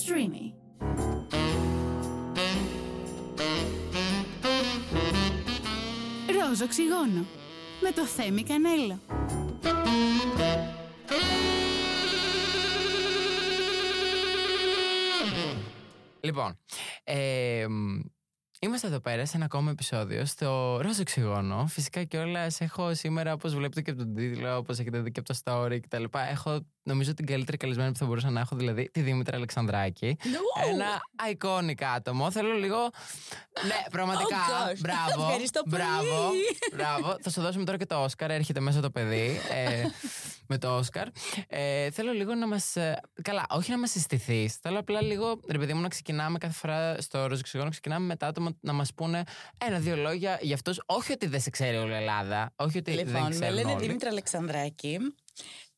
Streamy. Ροζ οξυγόνο με το Θέμη Κανέλο. Λοιπόν, ε, είμαστε εδώ πέρα σε ένα ακόμα επεισόδιο στο Ροζ Οξυγόνο. Φυσικά κιόλας έχω σήμερα, όπως βλέπετε και από τον τίτλο, όπως έχετε δει και από το story κτλ. Έχω νομίζω την καλύτερη καλεσμένη που θα μπορούσα να έχω, δηλαδή τη Δήμητρα Αλεξανδράκη. Ένα iconic άτομο. Θέλω λίγο. Ναι, πραγματικά. Oh gosh. μπράβο. Ευχαριστώ πολύ. Μπράβο. μπράβο. θα σου δώσουμε τώρα και το Όσκαρ. Έρχεται μέσα το παιδί. ε, με το Όσκαρ. Ε, θέλω λίγο να μας. καλά, όχι να μας συστηθείς. Θέλω απλά λίγο, ρε παιδί μου, να ξεκινάμε κάθε φορά στο Ροζοξυγόνο, ξεκινάμε με τα άτομα να μας πούνε ένα-δύο λόγια για αυτούς. Όχι ότι δεν σε ξέρει όλη η Ελλάδα. Όχι ότι δεν Λοιπόν, με ξέρουν λένε όλοι. Δήμητρα Αλεξανδράκη.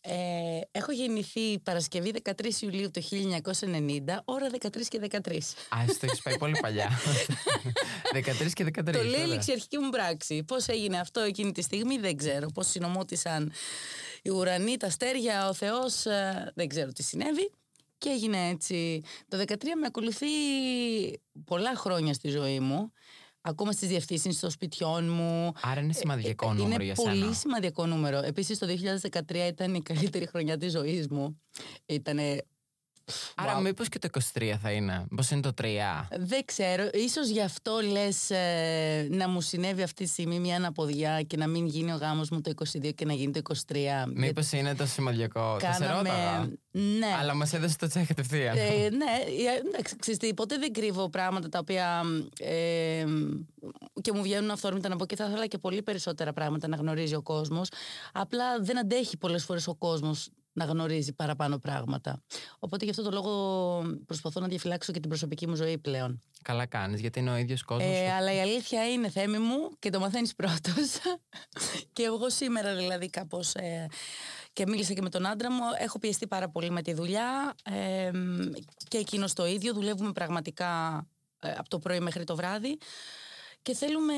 Ε, έχω γεννηθεί Παρασκευή 13 Ιουλίου του 1990, ώρα 13 και 13. Α, εσύ το έχεις πάει πολύ παλιά. 13 και 13. Το λέει η ωραία. ληξιαρχική μου πράξη. Πώς έγινε αυτό εκείνη τη στιγμή δεν ξέρω. Πώς συνομώτησαν οι ουρανοί, τα αστέρια, ο Θεός, δεν ξέρω τι συνέβη. Και έγινε έτσι. Το 13 με ακολουθεί πολλά χρόνια στη ζωή μου. Ακόμα στις διευθύνσεις των σπιτιών μου. Άρα είναι σημαντικό Ε, ε, νούμερο είναι για πολύ σένα. σημαντικό νούμερο. Επίσης το 2013 ήταν η καλύτερη χρονιά της ζωής μου. Ήτανε Άρα, Wow. μήπως και το 23 θα είναι. Πώ είναι το 3. Δεν ξέρω. Ίσως γι' αυτό λες ε, να μου συνέβη αυτή τη στιγμή μια αναποδιά και να μην γίνει ο γάμος μου το 22 και να γίνει το 23. Μήπως είναι το σημαντικό. Θα σε κάναμε... ρώταγα. Ναι. Αλλά μας έδωσε το τσέχ κατευθείαν. Ε, ναι, ε, εντάξει, ξέρεις τι, ποτέ δεν κρύβω πράγματα τα οποία ε, και μου βγαίνουν αυθόρμητα να πω και θα ήθελα και πολύ περισσότερα πράγματα να γνωρίζει ο κόσμος. Απλά δεν αντέχει πολλές φορές ο κόσμος να γνωρίζει παραπάνω πράγματα. Οπότε γι' αυτό το λόγο προσπαθώ να διαφυλάξω και την προσωπική μου ζωή πλέον. Καλά κάνεις, γιατί είναι ο ίδιος κόσμος. Ε, αλλά η αλήθεια είναι, Θέμη μου, και το μαθαίνεις πρώτος. και εγώ σήμερα δηλαδή κάπως. Ε, και μίλησα και με τον άντρα μου. Έχω πιεστεί πάρα πολύ με τη δουλειά. Ε, και εκείνος το ίδιο. Δουλεύουμε πραγματικά ε, από το πρωί μέχρι το βράδυ. Και θέλουμε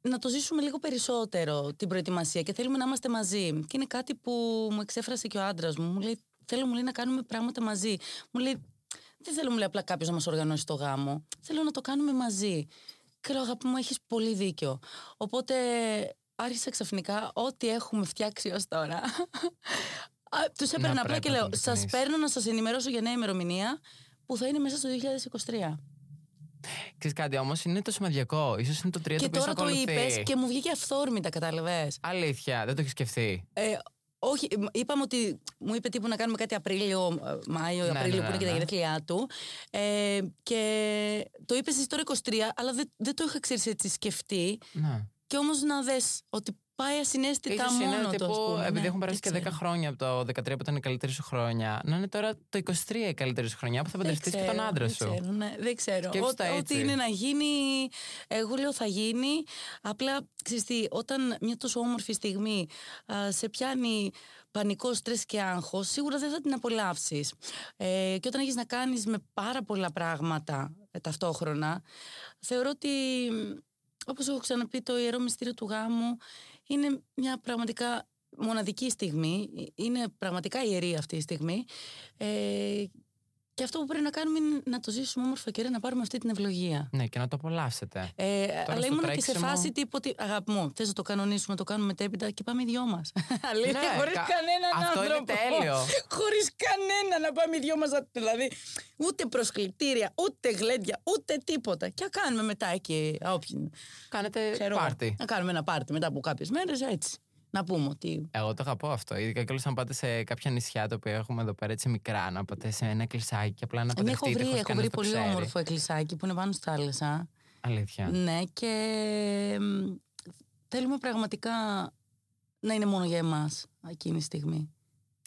να το ζήσουμε λίγο περισσότερο την προετοιμασία και θέλουμε να είμαστε μαζί. Και είναι κάτι που μου εξέφρασε και ο άντρας μου. Μου λέει: Θέλω μου λέει, να κάνουμε πράγματα μαζί. Μου λέει: Δεν θέλω μου λέει, απλά κάποιος να μας οργανώσει το γάμο. Θέλω να το κάνουμε μαζί. Και λέω: Αγάπη μου, έχεις πολύ δίκιο. Οπότε άρχισα ξαφνικά ό,τι έχουμε φτιάξει ως τώρα. Τους έπαιρνα απλά πρέπει και να λέω: το Σας εμφανίσεις». παίρνω να σας ενημερώσω για νέα ημερομηνία που θα είναι μέσα στο 2023. Ξέρεις κάτι όμως, είναι το σημαντικό. σω είναι το 3 και το οποίο τώρα το ακολουθεί. είπες και μου βγήκε αυθόρμητα, κατάλαβες. Αλήθεια, δεν το έχεις σκεφτεί. Ε, όχι, μ, είπαμε ότι μου είπε τύπου να κάνουμε κάτι Απρίλιο, ε, Μάιο, Ναι, Απρίλιο ναι, που είναι και τα ναι. γενέθλιά του. Ε, και το είπες εσύ τώρα 23, αλλά δεν, δεν το είχα ξέρεις έτσι σκεφτεί. Ναι. Και όμως να δες ότι πάει ασυναίσθητα Ίσως μόνος είναι του. τύπου, ας πούμε, επειδή ναι, έχουν περάσει και δεν 10 ξέρω. χρόνια από το 13 που ήταν η καλύτερη σου χρονιά, να είναι τώρα το 23 η καλύτερη σου χρονιά που θα παντρευτείς και τον ξέρω, άντρα δεν σου. Ξέρω, ναι, δεν ξέρω. Σκέψου τα Ό- έτσι. Ό,τι είναι να γίνει, εγώ λέω θα γίνει. Απλά, ξέρεις τι, όταν μια τόσο όμορφη στιγμή α, σε πιάνει πανικό, στρες και άγχος, σίγουρα δεν θα την απολαύσεις. Ε, και όταν έχεις να κάνεις με πάρα πολλά πράγματα ε, ταυτόχρονα, θεωρώ ότι, όπως έχω ξαναπεί, το ιερό μυστήριο του γάμου είναι μια πραγματικά μοναδική στιγμή. Είναι πραγματικά ιερή αυτή η στιγμή. Ε, και αυτό που πρέπει να κάνουμε είναι να το ζήσουμε όμορφα και ωραία, να πάρουμε αυτή την ευλογία. Ναι, και να το απολαύσετε. Ε, Τώρα αλλά στο ήμουν και σε τρέξιμο- φάση τύπου ότι αγάπη μου, θες να το κανονίσουμε, το κάνουμε μετέπειτα και πάμε οι δυο μας. Αλήθεια, Ναι, χωρί κα- κανέναν αυτό είναι άνθρωπο. τέλειο. Χωρίς κανένα να πάμε οι δυο μας. Δηλαδή, ούτε προσκλητήρια, ούτε γλέντια, ούτε τίποτα. Και να κάνουμε μετά εκεί. όποιον- Κάνετε ξέρω εγώ, πάρτι. Να κάνουμε ένα πάρτι μετά από κάποιες μέρες, έτσι. Να πούμε ότι. Εγώ το αγαπώ αυτό. Ειδικά και αν πάτε σε κάποια νησιά τα οποία έχουμε εδώ πέρα έτσι μικρά, να πάτε σε ένα εκκλησάκι και απλά να Εγώ έχω παντρευτείτε. βρει, χωρίς έχω κανένας βρει το πολύ ξέρει. όμορφο εκκλησάκι που είναι πάνω στη θάλασσα. Αλήθεια. Ναι, και μ, θέλουμε πραγματικά να είναι μόνο για εμάς εκείνη τη στιγμή.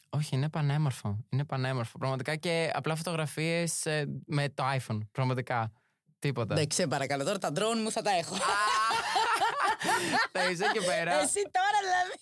Όχι, είναι πανέμορφο. Είναι πανέμορφο. Πραγματικά και απλά φωτογραφίες με το iPhone. Πραγματικά. Τίποτα. Δεν ξέρω, παρακαλώ. Τώρα τα drone μου θα τα έχω. Θα είσαι εκεί πέρα. Εσύ τώρα δηλαδή.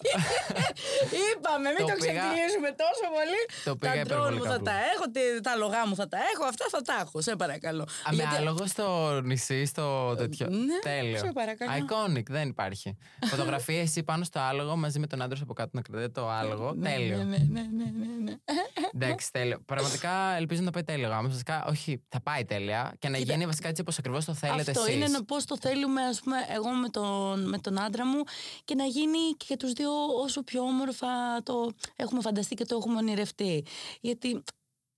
Είπαμε, μην Το το, πήγα- ξεφτυλίσουμε τόσο πολύ. Το πήγα τα ντρόν μου υπερβολικά θα που- τα έχω, τι- τα λογά μου θα τα έχω, αυτά θα τα έχω. Σε παρακαλώ. Α, Με Γιατί- άλογο στο νησί, στο τέτοιο. ναι, Τέλειο. σε παρακαλώ. Iconic, δεν υπάρχει. Φωτογραφία εσύ πάνω στο άλογο μαζί με τον άντρα σου από κάτω να κρατάει το άλογο. Ναι, τέλειο. Ναι, ναι, ναι, ναι, ναι, ναι. Εντάξει, τέλειο. Πραγματικά ελπίζω να πάει τέλειο γάμος. Βασικά, όχι, θα πάει τέλεια και να Κοίτα, γίνει βασικά έτσι όπως ακριβώς το θέλετε Αυτό εσείς. είναι πώς το θέλουμε, ας πούμε, εγώ με τον, με τον άντρα μου και να γίνει και για τους δύο όσο πιο όμορφα το έχουμε φανταστεί και το έχουμε ονειρευτεί. Γιατί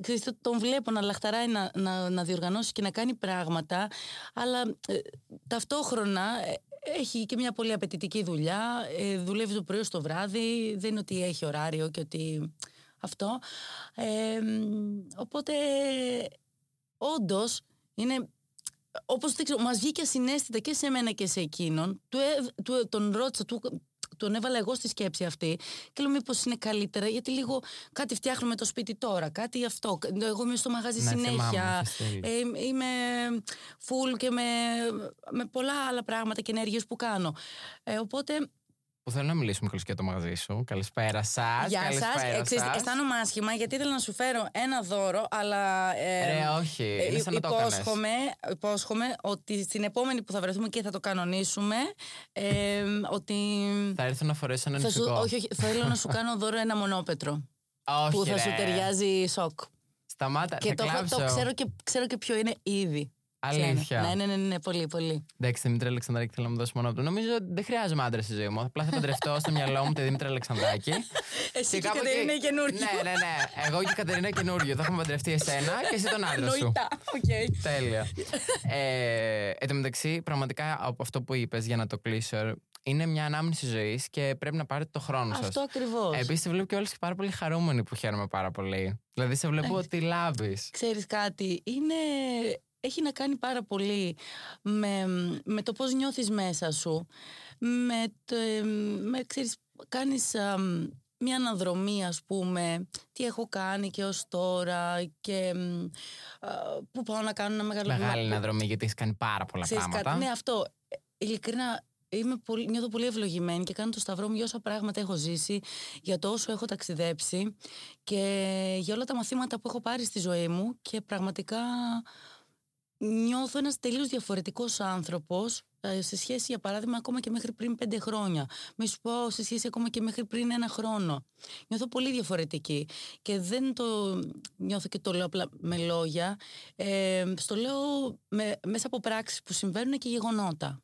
ξέρεις, το- τον βλέπω να λαχταράει να, να, να διοργανώσει και να κάνει πράγματα, αλλά ε, ταυτόχρονα ε, έχει και μια πολύ απαιτητική δουλειά, ε, δουλεύει το πρωί στο βράδυ, δεν είναι ότι έχει ωράριο και ότι αυτό. Ε, μ, οπότε, όντως, είναι όπως δεν ξέρω, μας βγήκε ασυναίσθητα και σε μένα και σε εκείνον. Του, ε- του, τον ρώτησα, του, τον έβαλα εγώ στη σκέψη αυτή και λέω μήπως είναι καλύτερα γιατί λίγο κάτι φτιάχνουμε το σπίτι τώρα, κάτι αυτό. Εγώ είμαι στο μαγάζι Ναι, θυμάμαι, συνέχεια. είχες στείλει. Ε, είμαι full και με, με πολλά άλλα πράγματα και ενέργειες που κάνω. Ε, οπότε Που θέλω να μιλήσουμε καλώς και για το μαγαζί σου. Καλησπέρα σας. Γεια σας. Αισθάνομαι άσχημα γιατί ήθελα να σου φέρω ένα δώρο, αλλά. ε, Ρε, όχι. ε, Είναι σαν να το έκανες. υπόσχομαι, υπόσχομαι ότι στην επόμενη που θα βρεθούμε και θα το κανονίσουμε. ε, ότι. Θα έρθω να φορέσω ένα Θα σου, νυφικό. όχι, όχι, θέλω να σου κάνω δώρο ένα μονόπετρο Όχι, που θα ρε. σου ταιριάζει σοκ. Σταμάτα, Και θα το, έχω- κλάψω. το ξέρω, και, ξέρω και ποιο είναι ήδη. Αλήθεια. Ναι, ναι, ναι, ναι, πολύ, πολύ. Εντάξει, Δήμητρα Αλεξανδράκη θέλω να μου δώσει μονόπετρο. Νομίζω ότι δεν χρειάζομαι άντρα στη ζωή μου. Απλά θα παντρευτώ στο μυαλό μου τη Δήμητρα Αλεξανδράκη. Εσύ και η κάπου Κατερίνα εκεί- η καινούργια. Ναι, ναι, ναι. Εγώ και η Κατερίνα καινούριο. Θα έχουμε παντρευτεί εσένα και εσύ τον άντρα σου. Νοητά. Οκ. Τέλεια. ε, εν τω μεταξύ, πραγματικά από αυτό που είπες για να το κλείσω, είναι μια ανάμνηση ζωής και πρέπει να πάρετε το χρόνο σας. Αυτό ακριβώς. Επίσης, σε βλέπω και όλες και πάρα πολύ χαρούμενοι που χαίρομαι πάρα πολύ. Δηλαδή, σε βλέπω ότι λάβεις. Ξέρεις κάτι, είναι... έχει να κάνει πάρα πολύ με, με το πώς νιώθεις μέσα σου. Με, το, με ξέρεις, κάνεις α, μια αναδρομή ας πούμε, τι έχω κάνει και ως τώρα και μ, α, πού πάω να κάνω ένα μεγάλο βήμα. Μεγάλη αναδρομή γιατί έχεις κάνει πάρα πολλά Ξέρεις πράγματα. κάτι, ναι αυτό. Ε, Ειλικρινά, είμαι πολύ, νιώθω πολύ ευλογημένη και κάνω το σταυρό μου για όσα πράγματα έχω ζήσει, για το όσο έχω ταξιδέψει και για όλα τα μαθήματα που έχω πάρει στη ζωή μου και πραγματικά νιώθω ένας τελείως διαφορετικός άνθρωπος ε, σε σχέση, για παράδειγμα, ακόμα και μέχρι πριν πέντε χρόνια. Μη σου πω σε σχέση ακόμα και μέχρι πριν ένα χρόνο. Νιώθω πολύ διαφορετική και δεν το νιώθω και το λέω απλά με λόγια. Ε, στο λέω με, μέσα από πράξεις που συμβαίνουν και γεγονότα.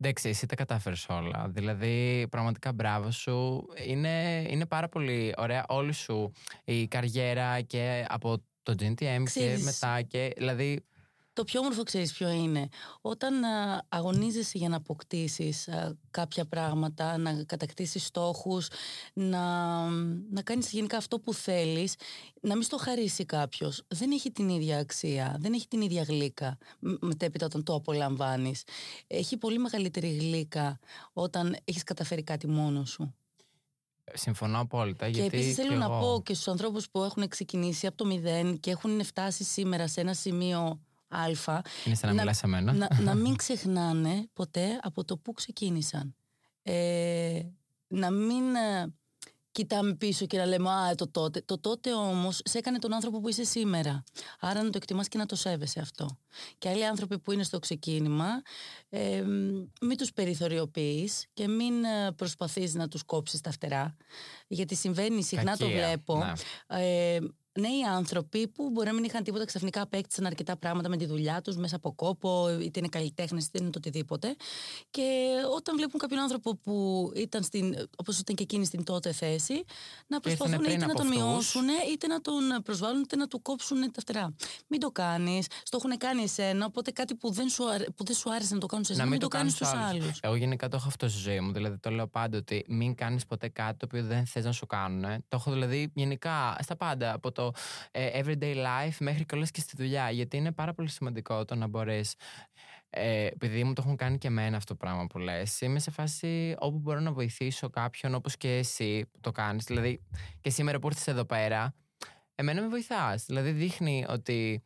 Εντάξει, εσύ τα κατάφερες όλα. Δηλαδή, πραγματικά μπράβο σου. Είναι, είναι πάρα πολύ ωραία όλη σου η καριέρα και από το GNTM και Ξέρεις- μετά. Και, δηλαδή, Το πιο όμορφο ξέρεις ποιο είναι; Όταν α, αγωνίζεσαι για να αποκτήσεις α, κάποια πράγματα, να κατακτήσεις στόχους, να, να κάνεις γενικά αυτό που θέλεις, να μην στο χαρίσει κάποιος. Δεν έχει την ίδια αξία, δεν έχει την ίδια γλύκα μ- μετέπειτα όταν το απολαμβάνεις. Έχει πολύ μεγαλύτερη γλύκα όταν έχεις καταφέρει κάτι μόνος σου. συμφωνώ απόλυτα. Και γιατί επίσης θέλω κι να εγώ- πω και στους ανθρώπους που έχουν ξεκινήσει από το μηδέν και έχουν φτάσει σήμερα σε ένα σημείο α, Είναι σαν να, να- μιλάς σε μένα. να, να μην ξεχνάνε ποτέ από το που ξεκίνησαν. Ε, να μην ε, κοιτάμε πίσω και να λέμε «Α, το τότε». Το τότε όμως σε έκανε τον άνθρωπο που είσαι σήμερα. Άρα να το εκτιμάς και να το σέβεσαι αυτό. Και άλλοι άνθρωποι που είναι στο ξεκίνημα, ε, μην τους περιθωριοποιείς και μην ε, προσπαθείς να τους κόψεις τα φτερά. Γιατί συμβαίνει, συχνά το Κακία, βλέπω. ναι. Ε, νέοι άνθρωποι που μπορεί να μην είχαν τίποτα ξαφνικά απέκτησαν αρκετά πράγματα με τη δουλειά τους μέσα από κόπο, είτε είναι καλλιτέχνες είτε είναι το οτιδήποτε. Και όταν βλέπουν κάποιον άνθρωπο που ήταν στην, όπως ήταν και εκείνη στην τότε θέση, να Και ήρθανε προσπαθούν πριν είτε να από τον αυτούς. μειώσουν, είτε να τον προσβάλλουν, είτε να του κόψουν τα φτερά. Μην το κάνεις, στο έχουν κάνει εσένα, οπότε κάτι που δεν σου, αρέ- που δεν σου άρεσε να το κάνουν σε εσένα, να μην, μην το, κάνεις κάνεις στους άλλους. Εγώ γενικά το έχω αυτό στη ζωή μου. Δηλαδή το λέω πάντα ότι μην κάνεις ποτέ κάτι το οποίο δεν θες να σου κάνουν. Το έχω δηλαδή γενικά στα πάντα. Από το ε, everyday life μέχρι και όλες και στη δουλειά. Γιατί είναι πάρα πολύ σημαντικό το να μπορείς. Ε, επειδή μου το έχουν κάνει και εμένα αυτό το πράγμα που λες Είμαι σε φάση όπου μπορώ να βοηθήσω κάποιον όπως και εσύ που το κάνεις Δηλαδή και σήμερα που ήρθες εδώ πέρα Εμένα με βοηθάς Δηλαδή δείχνει ότι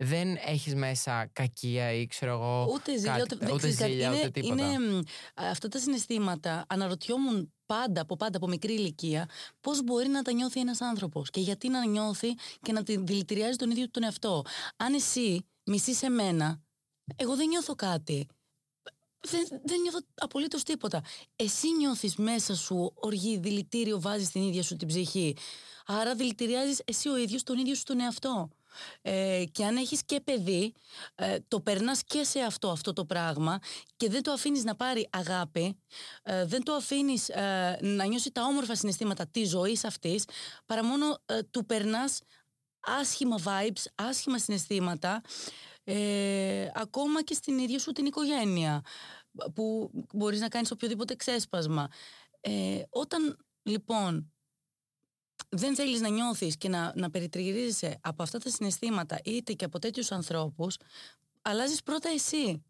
δεν έχεις μέσα κακία ή ξέρω εγώ. Ούτε ζήλια, κάτι- ούτε, δεν ούτε ξέρεις κάτι. ζήλια, είναι, ούτε τίποτα. είναι, μ, αυτά τα συναισθήματα αναρωτιόμουν πάντα από πάντα από μικρή ηλικία πώς μπορεί να τα νιώθει ένας άνθρωπος και γιατί να νιώθει και να τη δηλητηριάζει τον ίδιο του τον εαυτό. Αν εσύ μισείς εμένα, εγώ δεν νιώθω κάτι. Δεν, δεν νιώθω απολύτως τίποτα. Εσύ νιώθεις μέσα σου οργή, δηλητήριο, βάζεις την ίδια σου την ψυχή. Άρα δηλητηριάζεις εσύ ο ίδιος τον ίδιο σου τον εαυτό. Ε, και αν έχεις και παιδί, ε, το περνάς και σε αυτό αυτό το πράγμα και δεν το αφήνεις να πάρει αγάπη, ε, δεν το αφήνεις ε, να νιώσει τα όμορφα συναισθήματα της ζωής αυτής, παρά μόνο ε, του περνάς άσχημα vibes, άσχημα συναισθήματα, ε, ακόμα και στην ίδια σου την οικογένεια, που μπορείς να κάνεις οποιοδήποτε ξέσπασμα. Ε, όταν λοιπόν δεν θέλεις να νιώθεις και να, να περιτριγυρίζεσαι από αυτά τα συναισθήματα είτε και από τέτοιους ανθρώπους, αλλάζεις πρώτα εσύ.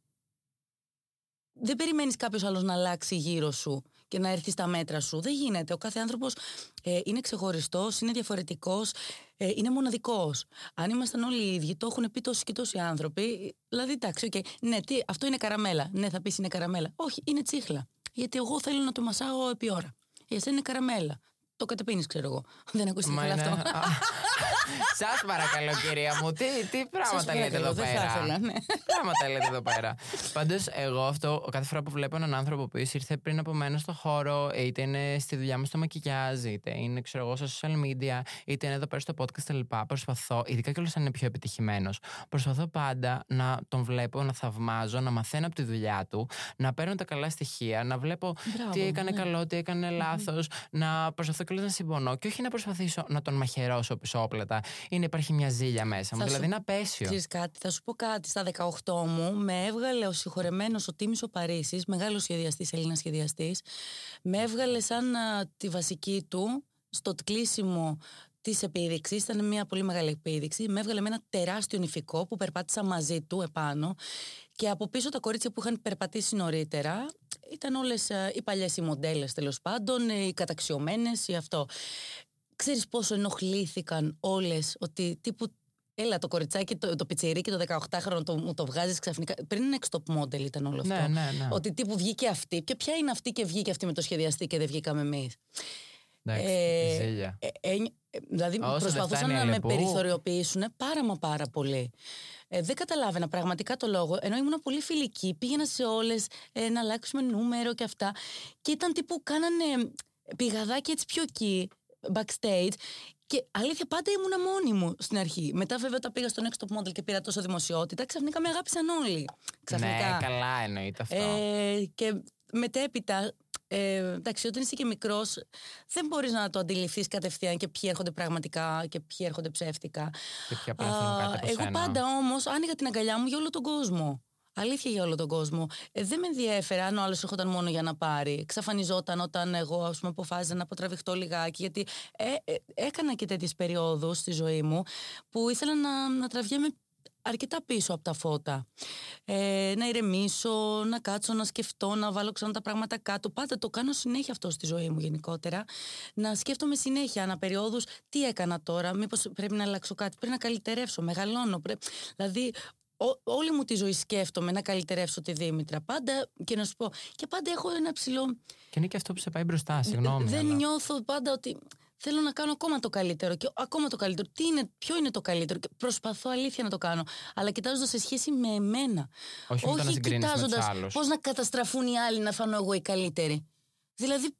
Δεν περιμένεις κάποιος άλλος να αλλάξει γύρω σου και να έρθει στα μέτρα σου. Δεν γίνεται. Ο κάθε άνθρωπος ε, είναι ξεχωριστός, είναι διαφορετικός, ε, είναι μοναδικός. Αν ήμασταν όλοι οι ίδιοι, το έχουν πει τόσοι και τόσοι άνθρωποι. Δηλαδή, εντάξει, οκ, ναι, τι, αυτό είναι καραμέλα. Ναι, θα πεις είναι καραμέλα. Όχι, είναι τσίχλα. Γιατί εγώ θέλω να το μασάω επί ώρα. Για εσένα είναι καραμέλα. Το καταπίνεις, ξέρω εγώ. Δεν ακούστηκε Μα καλά είναι- αυτό. Α, Σας παρακαλώ κυρία μου, τι, τι πράγματα Σας λέτε εδώ παρακαλώ, δεν θα πέρα. ήθελα, ναι. Τι πράγματα λέτε εδώ πέρα; Πάντως, εγώ αυτό, κάθε φορά που βλέπω έναν άνθρωπο που ήρθε πριν από μένα στο χώρο, είτε είναι στη δουλειά μου στο μακιγιάζ, είτε είναι ξέρω εγώ, στα social media, είτε είναι εδώ πέρα στο podcast κτλ. Προσπαθώ, ειδικά και αν είναι πιο επιτυχημένος, προσπαθώ πάντα να τον βλέπω, να θαυμάζω, να μαθαίνω από τη δουλειά του, να παίρνω τα καλά στοιχεία, να βλέπω Μπράβο, τι έκανε ναι. καλό, τι έκανε λάθος, να προσπαθώ και να συμπονώ και όχι να προσπαθήσω να τον μαχαιρώσω πισόπλατα ή να υπάρχει μια ζήλια μέσα μου. Θα Δηλαδή σου- είναι απέσιο. Ξέρεις κάτι, θα σου πω κάτι. Στα 18 μου με έβγαλε ο συγχωρεμένος ο Τίμης ο Παρίσης, μεγάλος σχεδιαστής, Έλληνας σχεδιαστής. Με έβγαλε σαν α, τη βασική του στο κλείσιμο της επίδειξης. Ήταν μια πολύ μεγάλη επίδειξη. Με έβγαλε με ένα τεράστιο νηφικό που περπάτησα μαζί του επάνω. Και από πίσω τα κορίτσια που είχαν περπατήσει νωρίτερα ήταν όλες οι παλιές οι μοντέλες τέλος πάντων, οι καταξιωμένες ή αυτό. Ξέρεις πόσο ενοχλήθηκαν όλες ότι τύπου Έλα το κοριτσάκι, το, το πιτσιρίκι, το 18χρονο, το, μου το βγάζεις ξαφνικά. Πριν είναι top model ήταν όλο αυτό. Ναι, ναι, ναι. Ότι τύπου βγήκε αυτή. Και ποια είναι αυτή και βγήκε αυτή με το σχεδιαστή και δεν βγήκαμε εμείς. Εντάξει, Ε, ζήλια. Ε, ε, ε, δηλαδή Όσο δεν προσπαθούσαν φτάνει να με αλεπού. περιθωριοποιήσουν πάρα μα πάρα πολύ. Ε, δεν καταλάβαινα πραγματικά το λόγο. Ενώ ήμουν πολύ φιλική, πήγαινα σε όλες ε, να αλλάξουμε νούμερο και αυτά. Και ήταν τύπου κάνανε πηγαδάκι έτσι πιο εκεί, backstage. Και αλήθεια, πάντα ήμουνα μόνη μου στην αρχή. Μετά, βέβαια, όταν πήγα στο Next Top Model και πήρα τόσο δημοσιότητα, ξαφνικά με αγάπησαν όλοι. Ξαφνικά. Ναι, καλά εννοείται αυτό. Ε, και μετέπειτα, ε, εντάξει, όταν είσαι και μικρός, δεν μπορείς να το αντιληφθείς κατευθείαν και ποιοι έρχονται πραγματικά και ποιοι έρχονται ψεύτικα. Και ποια απλά θέλουν κάτι από εγώ σένα. πάντα όμως άνοιγα την αγκαλιά μου για όλο τον κόσμο. Αλήθεια για όλο τον κόσμο. Ε, δεν με ενδιέφερε αν ο άλλος έρχονταν μόνο για να πάρει. Ξαφανιζόταν όταν εγώ ας πούμε, αποφάσιζα να αποτραβηχτώ λιγάκι. Γιατί ε, ε, έκανα και τέτοιες περιόδους στη ζωή μου που ήθελα να, να τραβιέμαι αρκετά πίσω από τα φώτα. Ε, να ηρεμήσω, να κάτσω, να σκεφτώ, να βάλω ξανά τα πράγματα κάτω. Πάντα το κάνω συνέχεια αυτό στη ζωή μου γενικότερα. Να σκέφτομαι συνέχεια ανά περιόδους τι έκανα τώρα, μήπως πρέπει να αλλάξω κάτι, πρέπει να καλυτερεύσω, μεγαλώνω. Πρέ... Δηλαδή ό- όλη μου τη ζωή σκέφτομαι να καλυτερεύσω τη Δήμητρα. Πάντα και να σου πω, και πάντα έχω ένα ψηλό... Και είναι και αυτό που σε πάει μπροστά, συγγνώμη. Δεν αλλά- νιώθω πάντα ότι θέλω να κάνω ακόμα το καλύτερο και ακόμα το καλύτερο. Τι είναι, ποιο είναι το καλύτερο; Και προσπαθώ αλήθεια να το κάνω. Αλλά κοιτάζοντας σε σχέση με εμένα. Όχι με το να συγκρίνεις με τους άλλους. πώς να καταστραφούν οι άλλοι να φανώ εγώ η καλύτερη. Δηλαδή.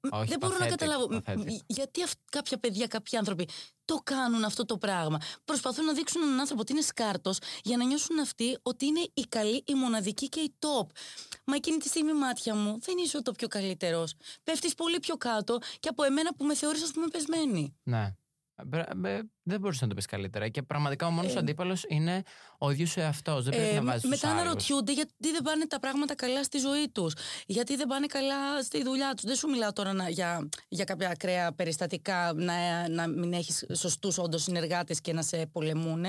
μ, Όχι, δεν μπορώ να pathetic, καταλάβω. μ, pathetic. μ, Γιατί αυ- κάποια παιδιά, κάποιοι άνθρωποι το κάνουν αυτό το πράγμα. Προσπαθούν να δείξουν έναν άνθρωπο ότι είναι σκάρτος για να νιώσουν αυτοί ότι είναι η καλή, η μοναδική και η top. Μα εκείνη τη στιγμή, μάτια μου, δεν είσαι το πιο καλύτερος. Πέφτεις πολύ πιο κάτω και από εμένα που με θεώρησε, ας πούμε, πεσμένη. Ναι. Μπρα- μπε- Δεν μπορούσες να το πεις καλύτερα. Και πραγματικά ο μόνος Ε, αντίπαλος είναι ο ίδιος ο εαυτός. Δεν πρέπει Ε, να βάζεις τους μετά άλλους. αναρωτιούνται γιατί δεν πάνε τα πράγματα καλά στη ζωή τους. Γιατί δεν πάνε καλά στη δουλειά τους. Δεν σου μιλάω τώρα να- για, για κάποια ακραία περιστατικά να, να μην έχεις σωστούς όντως συνεργάτες και να σε πολεμούν.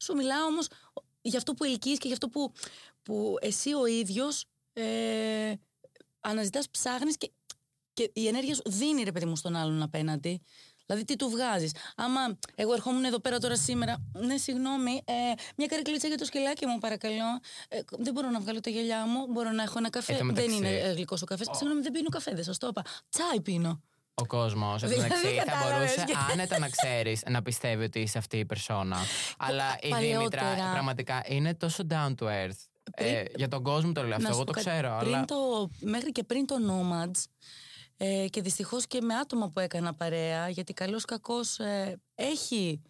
Σου μιλάω όμως για αυτό που ελκύεις και για αυτό που, που εσύ ο ίδιος ε, αναζητάς, ψάχνεις και, και η ενέργεια σου δίνει ρε παιδί μου στον άλλον απέναντι. Δηλαδή, τι του βγάζεις; Άμα εγώ ερχόμουν εδώ πέρα τώρα σήμερα. Ναι, συγγνώμη, ε, μια καρεκλίτσα για το σκελάκι μου, παρακαλώ. Ε, δεν μπορώ να βγάλω τα γυαλιά μου. Μπορώ να έχω ένα καφέ. Εν τω δεν μεταξύ- είναι ε, γλυκός ο καφές. Συγγνώμη, δεν πίνω καφέ, δεν σας το είπα. Τσάι πίνω. Ο κόσμος, Δηλαδή, μεταξύ, θα κατάλαβες. μπορούσε άνετα να ξέρεις να πιστεύει ότι είσαι αυτή η περσόνα. Αλλά η Δήμητρα παλαιότερα- πραγματικά είναι τόσο down to earth. Ε, για τον κόσμο το λέω αυτό, Να εγώ σου το πω κάτι. ξέρω. Πριν Αλλά το, μέχρι και πριν το Nomads ε, και δυστυχώς και με άτομα που έκανα παρέα γιατί καλός κακός ε, έχει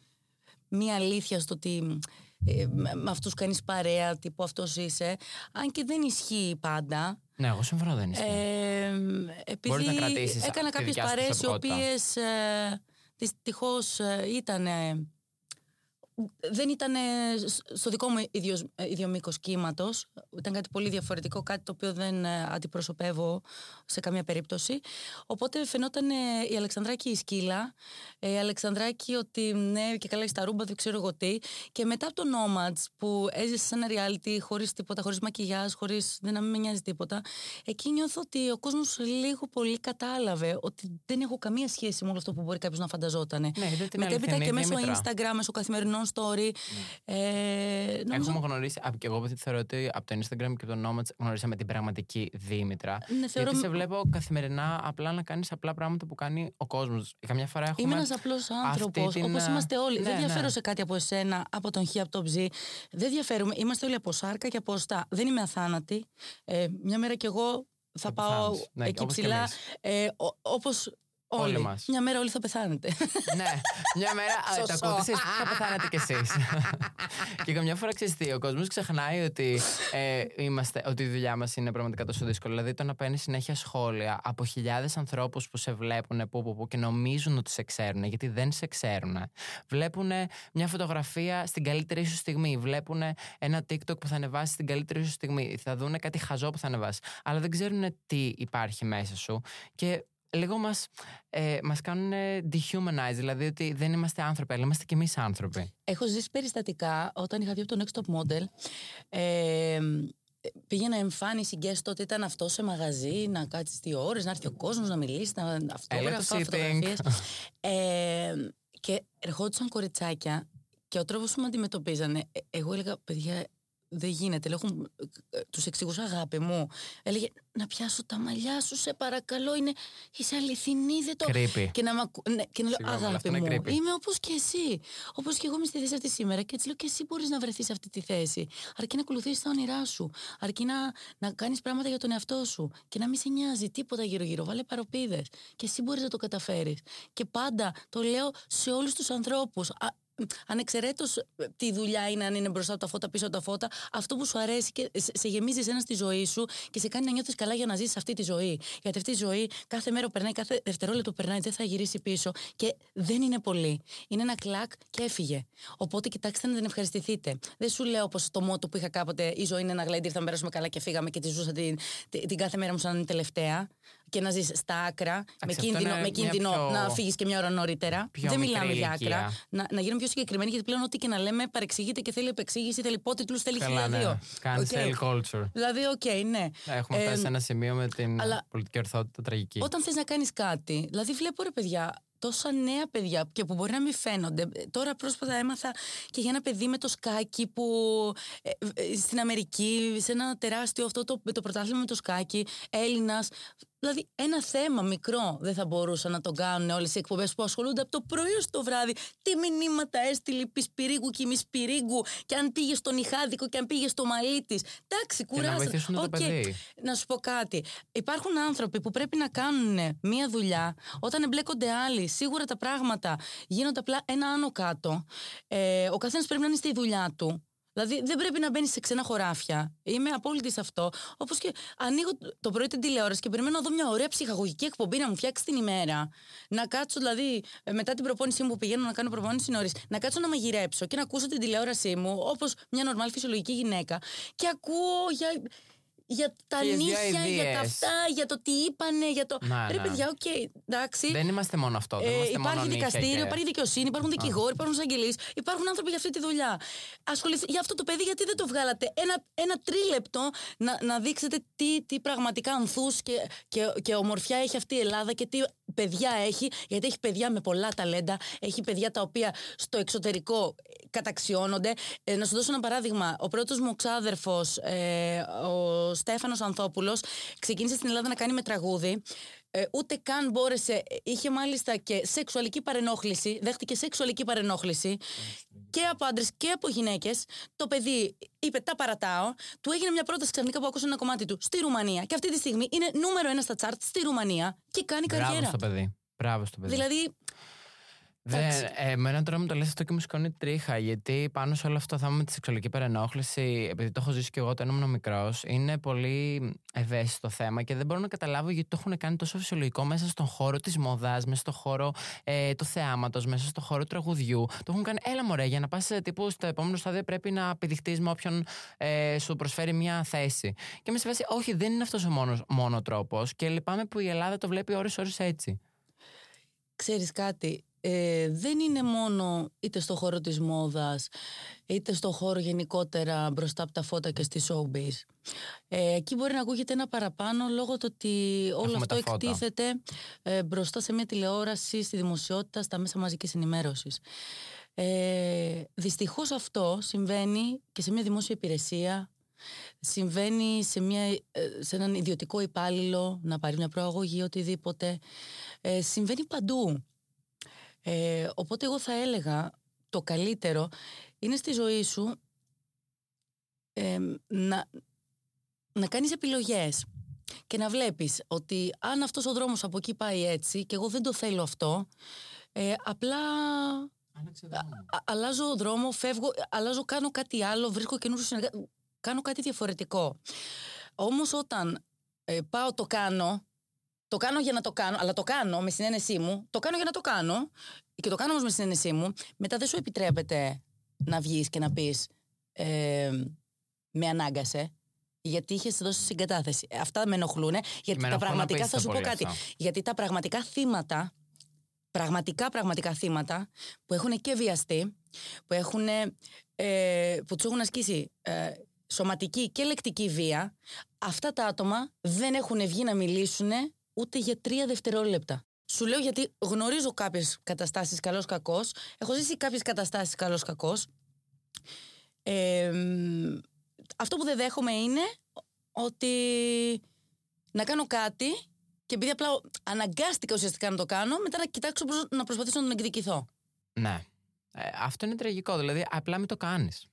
μία αλήθεια στο ότι ε, με με αυτούς κάνεις παρέα τύπου αυτός είσαι αν και δεν ισχύει πάντα ναι, εγώ συμφωνώ, δεν ισχύει. ε, επειδή Μπορείς να κρατήσεις έκανα τη κάποιες δικιά σου παρέες οι προσωπικότητα. οποίες ε, δυστυχώς ε, ήταν δεν ήταν στο δικό μου ίδιος, ίδιο μήκος κύματος. Ήταν κάτι πολύ διαφορετικό, κάτι το οποίο δεν ε, αντιπροσωπεύω σε καμία περίπτωση. Οπότε φαινόταν ε, η Αλεξανδράκη η σκύλα, ε, η Αλεξανδράκη ότι ναι, και καλά έχει τα ρούμπα, δεν ξέρω εγώ τι. Και μετά από το Nomads που έζησε σε ένα reality χωρίς τίποτα, χωρίς μακιγιάζ, χωρίς δεν να μην με νοιάζει τίποτα, εκεί νιώθω ότι ο κόσμος λίγο πολύ κατάλαβε ότι δεν έχω καμία σχέση με όλο αυτό που μπορεί κάποιος να φανταζότανε. Ναι, είδε την Μετέπειτα αληθινή και μέσω Δήμητρα. Instagram, μέσω καθημερινών story. Ε, νομίζω- Έχουμε γνωρίσει, α, και εγώ επειδή θεωρώ ότι από το Instagram και το Nomads γνωρίσαμε την πραγματική Δήμητρα. Ναι, θεωρώ- Γιατί σε βλέπω καθημερινά απλά να κάνεις απλά πράγματα που κάνει ο κόσμος. Καμιά φορά έχουμε. Είμαι ένας απλός άνθρωπος, αυτή την, όπως ε, είμαστε όλοι. ναι, δεν διαφέρω ναι. σε κάτι από εσένα, από τον Χ, από τον Ψ. Δεν διαφέρουμε. Είμαστε όλοι από σάρκα και από οστά. Δεν είμαι αθάνατη. Ε, μια μέρα κι εγώ θα Θα πάω πεθάνεις. Ναι, εκεί όπως και ψηλά. εμείς. Ε, Όπως όλοι. Όλοι μας. Μια μέρα όλοι θα πεθάνετε. ναι, μια μέρα α, τα Σωσό. ακούτε εσείς, θα πεθάνετε κι εσείς. και καμιά φορά ξέρεις τι, ο κόσμος ξεχνάει ότι, ε, είμαστε, ότι η δουλειά μας είναι πραγματικά τόσο δύσκολη. Δηλαδή το να παίρνεις συνέχεια σχόλια από χιλιάδες ανθρώπους που σε βλέπουν που, που, που, και νομίζουν ότι σε ξέρουν, γιατί δεν σε ξέρουν. Βλέπουν μια φωτογραφία στην καλύτερη σου στιγμή. Βλέπουν ένα TikTok που θα ανεβάσεις στην καλύτερη σου στιγμή. Θα δουν κάτι χαζό που θα ανεβάσεις. Αλλά δεν ξέρουν τι υπάρχει μέσα σου. Και λίγο μας, ε, μας κάνουν dehumanize, δηλαδή ότι δεν είμαστε άνθρωποι, αλλά είμαστε κι εμείς άνθρωποι. Έχω ζήσει περιστατικά όταν είχα βγει από το Next Top Model. Ε, πήγαινα εμφάνιση guest τότε ήταν αυτό σε μαγαζί, να κάτσεις δύο ώρες, να έρθει ο κόσμος, να μιλήσεις, να Έλα το αυτόγραφα, sitting. φωτογραφίες. ε, και ερχόντουσαν κοριτσάκια και ο τρόπος που με αντιμετωπίζανε, ε, εγώ έλεγα, παιδιά, δεν γίνεται. Λέω, έχουν- ε, τους εξηγούσα αγάπη μου. Έλεγε, να πιάσω τα μαλλιά σου, σε παρακαλώ, είναι, είσαι αληθινή, δεν το... Creepy. Και να, μ' ακου- ναι, και να λέω, Συγγνώμη, αλλά αγάπη αυτό είναι μου, creepy. είμαι όπως και εσύ. Όπως και εγώ είμαι στη θέση αυτή σήμερα. Και έτσι λέω και εσύ μπορείς να βρεθείς σε αυτή τη θέση. Αρκεί να ακολουθήσεις τα όνειρά σου. Αρκεί να, να κάνεις πράγματα για τον εαυτό σου. Και να μην σε νοιάζει τίποτα γύρω-γύρω. Βάλε παροπίδες. Και εσύ μπορείς να το καταφέρεις. Και πάντα το λέω σε όλους τους ανθρώπους. Ανεξαιρέτως τι δουλειά είναι, αν είναι μπροστά από τα φώτα, πίσω από τα φώτα, αυτό που σου αρέσει και σε σε γεμίζει εσένα στη ζωή σου και σε κάνει να νιώθεις καλά για να ζήσει αυτή τη ζωή. Γιατί αυτή η ζωή κάθε μέρα που περνάει, κάθε δευτερόλεπτο που περνάει, δεν θα γυρίσει πίσω και δεν είναι πολύ. Είναι ένα κλακ και έφυγε. Οπότε κοιτάξτε να την ευχαριστηθείτε. Δεν σου λέω όπω το μότο που είχα κάποτε: Η ζωή είναι ένα γλέντι, θα περάσουμε καλά και φύγαμε και τη ζούσα την, την, την κάθε μέρα μου σαν τελευταία. Και να ζεις στα άκρα, με αυτό κίνδυνο, είναι με μια κίνδυνο πιο- να φύγεις και μια ώρα νωρίτερα. πιο δεν μικρή μιλάμε για ηλικία. άκρα. Να, να γίνουμε πιο συγκεκριμένοι, γιατί πλέον ό,τι και να λέμε παρεξηγείται και θέλει επεξήγηση, θέλει υπότιτλους, θέλει Καλά, χίλια δύο. ναι. Cancel Οκ. culture. Δηλαδή, οκ, ναι. Έχουμε Ε, φτάσει σε ένα σημείο με την αλλά- πολιτική ορθότητα τραγική. Όταν θες να κάνεις κάτι, δηλαδή βλέπω ρε παιδιά, τόσα νέα παιδιά και που μπορεί να μην φαίνονται. Τώρα πρόσφατα έμαθα και για ένα παιδί με το σκάκι που ε, ε, στην Αμερική, σε ένα τεράστιο αυτό το, το πρωτάθλημα με το σκάκι, Έλληνας. Δηλαδή, ένα θέμα μικρό δεν θα μπορούσαν να τον κάνουν όλες οι εκπομπές που ασχολούνται από το πρωί ως το βράδυ. Τι μηνύματα έστειλε η Πισπυρίγκου και η Μισπυρίγκου, και αν πήγε στο νυχάδικο και αν πήγε στο μαλλί της. Εντάξει, Και να κουράζεται. βοηθήσουν το Οκ. παιδί. Να σου πω κάτι. Υπάρχουν άνθρωποι που πρέπει να κάνουν μία δουλειά όταν εμπλέκονται άλλοι. Σίγουρα τα πράγματα γίνονται απλά ένα άνω κάτω. Ε, ο καθένας πρέπει να είναι στη δουλειά του. Δηλαδή δεν πρέπει να μπαίνεις σε ξένα χωράφια. Είμαι απόλυτη σε αυτό. Όπως και ανοίγω το πρωί την τηλεόραση και περιμένω να δω μια ωραία ψυχαγωγική εκπομπή να μου φτιάξει την ημέρα. Να κάτσω δηλαδή ε, μετά την προπόνησή μου που πηγαίνω να κάνω προπόνηση νωρίς, να κάτσω να μαγειρέψω και να ακούσω την τηλεόρασή μου όπως μια νορμάλ φυσιολογική γυναίκα. Και ακούω για, για τα Χίλιες δυο νύχια, για τα ιδέες. αυτά, για το τι είπανε, για το. Να, Ρε ναι. παιδιά, οκ, εντάξει. Δεν είμαστε μόνο αυτό. Δεν Ε, είμαστε υπάρχει μόνο νύχια δικαστήριο, και- υπάρχει δικαιοσύνη, υπάρχουν δικηγόροι, υπάρχουν εισαγγελείς. Υπάρχουν άνθρωποι για αυτή τη δουλειά. Ασχοληθεί για αυτό το παιδί, γιατί δεν το βγάλατε; Ένα, ένα τρίλεπτο να, να δείξετε τι, τι πραγματικά ανθούς και, και, και ομορφιά έχει αυτή η Ελλάδα και τι παιδιά έχει, γιατί έχει παιδιά με πολλά ταλέντα, έχει παιδιά τα οποία στο εξωτερικό ε, καταξιώνονται. Ε, να σου δώσω ένα παράδειγμα. Ο πρώτος μου ξάδερφος, ε, ο Στέφανος Ανθόπουλος, ξεκίνησε στην Ελλάδα να κάνει με τραγούδι. Ε, ούτε καν μπόρεσε, είχε μάλιστα και σεξουαλική παρενόχληση, δέχτηκε σεξουαλική παρενόχληση και από άντρες και από γυναίκες. Το παιδί είπε: Τα παρατάω. Του έγινε μια πρόταση ξαφνικά που άκουσε ένα κομμάτι του στη Ρουμανία. Και αυτή τη στιγμή είναι νούμερο ένα στα τσάρτ στη Ρουμανία και κάνει Μπράβο καριέρα. στο παιδί. Μπράβο στο παιδί. Δηλαδή, Δεν, εντάξει. ε, εμένα τώρα μου το λες αυτό και μου σηκώνει τρίχα. Γιατί πάνω σε όλο αυτό το θέμα με της σεξουαλική παρενόχληση, επειδή το έχω ζήσει και εγώ όταν ήμουν μικρός, είναι πολύ ευαίσθητο θέμα και δεν μπορώ να καταλάβω γιατί το έχουν κάνει τόσο φυσιολογικό μέσα στον χώρο της μόδα, μέσα στον χώρο ε, του θεάματος, μέσα στον χώρο του τραγουδιού. Το έχουν κάνει, έλα μωρέ, για να πας τύπου στο επόμενο στάδιο πρέπει να απειδειχτεί με όποιον ε, σου προσφέρει μια θέση. Και με σε φάση, όχι, δεν είναι αυτός ο μόνος, μόνο τρόπος και λυπάμαι που η Ελλάδα το βλέπει ώρε-ώρε έτσι. ξέρεις κάτι, ε, δεν είναι μόνο είτε στο χώρο της μόδας, είτε στο χώρο γενικότερα μπροστά από τα φώτα και στη showbiz. Ε, εκεί μπορεί να ακούγεται ένα παραπάνω λόγω του ότι όλο Έχουμε αυτό τα φώτα. εκτίθεται ε, μπροστά σε μια τηλεόραση, στη δημοσιότητα, στα μέσα μαζικής ενημέρωσης. Ε, δυστυχώς αυτό συμβαίνει και σε μια δημόσια υπηρεσία, συμβαίνει σε, μια, ε, σε έναν ιδιωτικό υπάλληλο να πάρει μια προαγωγή, οτιδήποτε. Ε, συμβαίνει παντού. Ε, οπότε εγώ θα έλεγα το καλύτερο είναι στη ζωή σου ε, να, να κάνεις επιλογές και να βλέπεις ότι αν αυτός ο δρόμος από εκεί πάει έτσι και εγώ δεν το θέλω αυτό ε, απλά α- αλλάζω δρόμο, φεύγω, αλλάζω, κάνω κάτι άλλο, βρίσκω καινούριο συνεργάτη, κάνω κάτι διαφορετικό. Όμως όταν ε, πάω το κάνω, το κάνω για να το κάνω, αλλά το κάνω με συνένεσή μου, το κάνω για να το κάνω και το κάνω όμως με συνένεσή μου, μετά δεν σου επιτρέπεται να βγεις και να πεις ε, με ανάγκασε. Γιατί είχες δώσει συγκατάθεση. Ε, Αυτά με ενοχλούν. Γιατί Με τα ενοχλούν πραγματικά θα απίστευτα σου πω πολύ κάτι. αυτά. Γιατί τα πραγματικά θύματα, πραγματικά πραγματικά θύματα που έχουν και βιαστεί, που, έχουν, ε, που τους έχουν ασκήσει ε, σωματική και λεκτική βία, αυτά τα άτομα δεν έχουν βγει να μιλήσουν ούτε για τρία δευτερόλεπτα. Σου λέω γιατί γνωρίζω κάποιες καταστάσεις καλός κακός, έχω ζήσει κάποιες καταστάσεις καλός κακός. Ε, μ, αυτό που δεν δέχομαι είναι ότι να κάνω κάτι και επειδή απλά αναγκάστηκα ουσιαστικά να το κάνω, μετά να κοιτάξω προς- να προσπαθήσω να τον εκδικηθώ. Ναι. Ε, αυτό είναι τραγικό. Δηλαδή, απλά μην το κάνεις.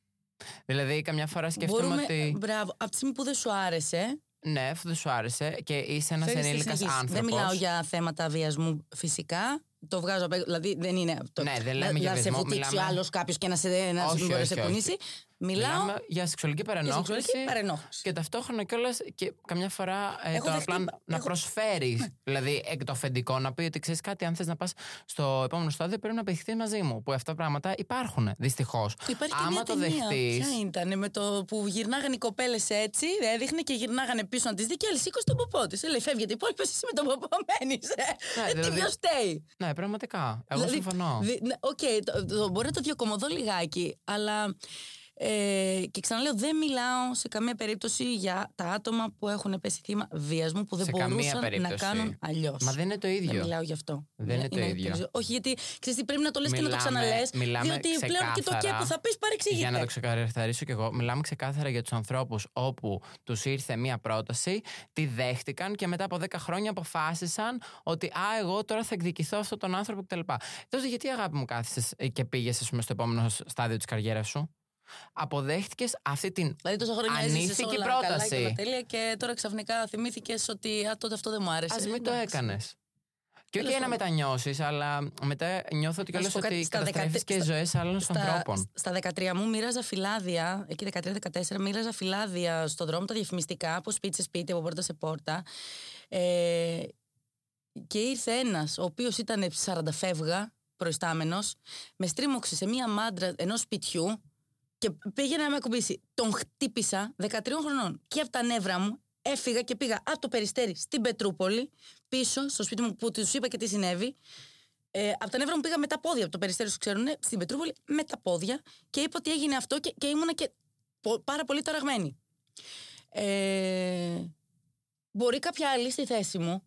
Δηλαδή, καμιά φορά σκέφτομαι Μπορούμε, ότι. μπράβο, από τη στιγμή που δεν σου άρεσε, Ναι, αυτό δεν σου άρεσε και είσαι ένας θέλεις να ενήλικας συνεχίσεις. άνθρωπος. Δεν μιλάω για θέματα βιασμού φυσικά. Το βγάζω απ' έξω. Δηλαδή δεν είναι. Το, Ναι, δεν να- λέμε για να σε βιασμό, βουτήξει μιλάμε- άλλος κάποιος και να σε, να Όχι, σε, μπορεί να όχι, σε όχι. Κουνήσει. Μιλάω Μιλάμε για σεξουαλική για παρενόχληση. σεξουαλική παρενόχληση. Και ταυτόχρονα κιόλας και καμιά φορά ε, Έχω το δεχτεί- απλά να έχω- προσφέρεις. Δηλαδή, εκ το αφεντικό να πει ότι ξέρεις κάτι, αν θες να πας στο επόμενο στάδιο, πρέπει να απαιτηθεί μαζί μου. Που αυτά τα πράγματα υπάρχουν δυστυχώς. Υπάρχει και Άμα μια το ταινία. δεχτεί. Ποια ήταν με το που γυρνάγανε οι κοπέλες έτσι, έδειχνε και γυρνάγανε πίσω να τις δει και άλλη σήκωσε τον ποπό της. Λέει, φεύγετε οι υπόλοιπες, εσύ με τον ποπό μένεις. Ναι, Ε, τι δηλαδή- ποιος φταίει; Ναι, πραγματικά. Εγώ Δηλαδή, συμφωνώ. δι- ναι, Οκ, το- το- μπορεί να το διακομωδώ λιγάκι, αλλά. Ε, και ξαναλέω, δεν μιλάω σε καμία περίπτωση για τα άτομα που έχουν πέσει θύμα βιασμού που δεν Σε καμία μπορούσαν να περίπτωση. κάνουν αλλιώς. Μα δεν είναι το ίδιο. Δεν μιλάω γι' αυτό. Δεν είναι το ίδιο. περισσότερο- Όχι, γιατί ξέρεις τι πρέπει να το λες και να το Μιλάμε- ξαναλές. μιλάμε Διότι πλέον και το και ξεκάθαρα που θα πεις παρεξηγείται. Για να το ξεκαθαρίσω κι εγώ, μιλάμε ξεκάθαρα για τους ανθρώπους όπου τους ήρθε μία πρόταση, τη δέχτηκαν και μετά από 10 χρόνια αποφάσισαν ότι Α, εγώ τώρα θα εκδικηθώ αυτόν τον άνθρωπο κτλ. Τότε γιατί αγάπη μου κάθισε και πήγες στο επόμενο στάδιο της καριέρας σου; Αποδέχτηκες αυτή την. Δηλαδή τόσα χρόνια έζησες Ανήθικη όλα πρόταση. καλά και όλα τέλεια και τώρα ξαφνικά θυμήθηκες ότι α, τότε αυτό δεν μου άρεσε. Α μην το Εντάξει. έκανες. Και όχι Τέλος να πάντων. μετανιώσεις, αλλά μετά νιώθω ότι Να σου κιόλας πω κάτι, ότι στα καταστρέφεις δεκατε- και στα- ζωές άλλων Στα, ανθρώπων. στα 13 μου μοίραζα φυλάδια, εκεί 13-14, μοίραζα φυλάδια στον δρόμο τα διαφημιστικά, από σπίτι σε σπίτι, από πόρτα σε πόρτα. Ε, και ήρθε ένας, ο οποίος ήταν 40 φεύγα, προϊστάμενος, με στρίμωξε σε μία μάντρα ενός σπιτιού και πήγε να με ακουμπήσει. Τον χτύπησα 13 χρονών και από τα νεύρα μου έφυγα και πήγα από το περιστέρι στην Πετρούπολη, πίσω στο σπίτι μου που τους είπα και τι συνέβη. Ε, από τα νεύρα μου πήγα με τα πόδια από το περιστέρι σου ξέρουν, στην Πετρούπολη με τα πόδια και είπα ότι έγινε αυτό και, και ήμουνα και πο- πάρα πολύ ταραγμένη. Ε, μπορεί κάποια άλλη στη θέση μου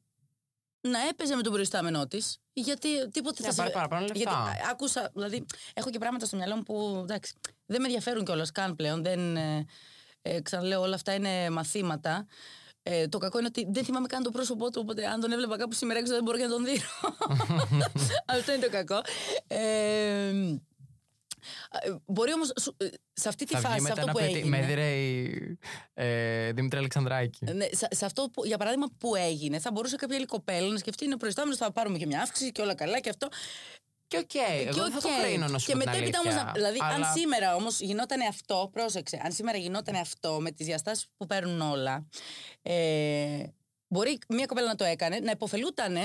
να έπαιζε με τον προϊστάμενό της. Γιατί τίποτε Να θα πάρει σε- παραπάνω λεφτά. Γιατί α, άκουσα, δηλαδή, έχω και πράγματα στο μυαλό μου που εντάξει, δεν με ενδιαφέρουν κιόλας καν πλέον. Δεν, ε, ε, ξαναλέω, όλα αυτά είναι μαθήματα. Ε, το κακό είναι ότι δεν θυμάμαι καν το πρόσωπό του, οπότε αν τον έβλεπα κάπου σήμερα έξω δεν μπορώ και να τον δίνω. Αυτό είναι το κακό. Ε, ε, μπορεί όμως σε αυτή τη Θα βγει φάση, σε μετά αυτό να που πει ότι έγινε. με έδειρε η ε, Δήμητρα Αλεξανδράκη. Ναι, σε, σε αυτό που, για παράδειγμα που έγινε, θα μπορούσε κάποια άλλη κοπέλα να σκεφτεί είναι προϊστάμενος, θα πάρουμε και μια αύξηση και όλα καλά και αυτό. Και οκ, εγώ και δεν θα το οκ. κρίνω να σου Και πω την μετέπειτα αλήθεια. όμως. Δηλαδή, αλλά... αν σήμερα όμως γινόταν αυτό, πρόσεξε, αν σήμερα γινόταν αυτό με τις διαστάσεις που παίρνουν όλα, ε, μπορεί μια κοπέλα να το έκανε, να υποφελούταν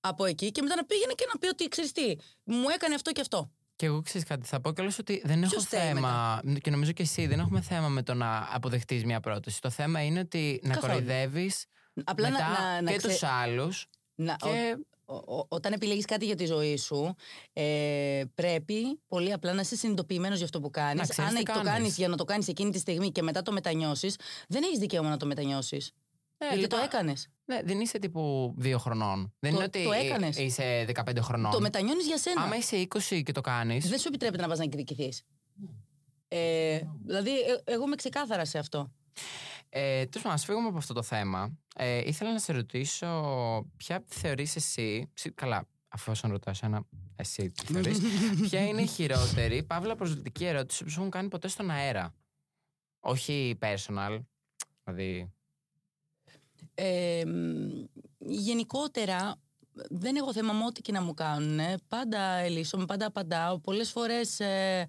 από εκεί και μετά να πήγαινε και να πει ότι ξέρεις τι, μου έκανε αυτό και αυτό. Και εγώ ξέρεις κάτι, θα πω κιόλας ότι δεν έχω Ποιος φταίει θέμα. Και νομίζω και εσύ δεν έχουμε θέμα με το να αποδεχτείς μια πρόταση. Το θέμα είναι ότι να Καθόλου. κοροϊδεύεις Απλά μετά να, να, να και ξε- του άλλους. να- Και ο- ο- όταν επιλέγεις κάτι για τη ζωή σου, ε, πρέπει πολύ απλά να είσαι συνειδητοποιημένος για αυτό που Να κάνεις. ξέρεις Αν τι το κάνεις. κάνεις για να το κάνεις εκείνη τη στιγμή και μετά το μετανιώσεις, δεν έχεις δικαίωμα να το μετανιώσεις. γιατί λοιπόν, το έκανες. Ναι, δεν είσαι τύπου δύο χρονών. Δεν Το- είναι ότι το ε, έκανες. είσαι 15 χρονών. Το μετανιώνεις για σένα. Άμα είσαι 20 και το κάνει. Δεν σου επιτρέπεται να πας να εκδικηθείς. Ε, δηλαδή, ε, εγώ είμαι ξεκάθαρα σε αυτό. Ε, Τέλος πάντων, ας φύγουμε από αυτό το θέμα. Ε, ήθελα να σε ρωτήσω ποια θεωρείς εσύ. ψι- Καλά, αφού όσον ρωτάω εσένα, εσύ τι θεωρείς, ποια είναι η χειρότερη, παύλα προσβλητική ερώτηση που σου έχουν κάνει ποτέ στον αέρα; Όχι personal. Δηλαδή. Ε, μ, γενικότερα δεν έχω θέμα με ό,τι και να μου κάνουν. Πάντα ελίσσομαι, πάντα απαντάω. Πολλές φορές ε,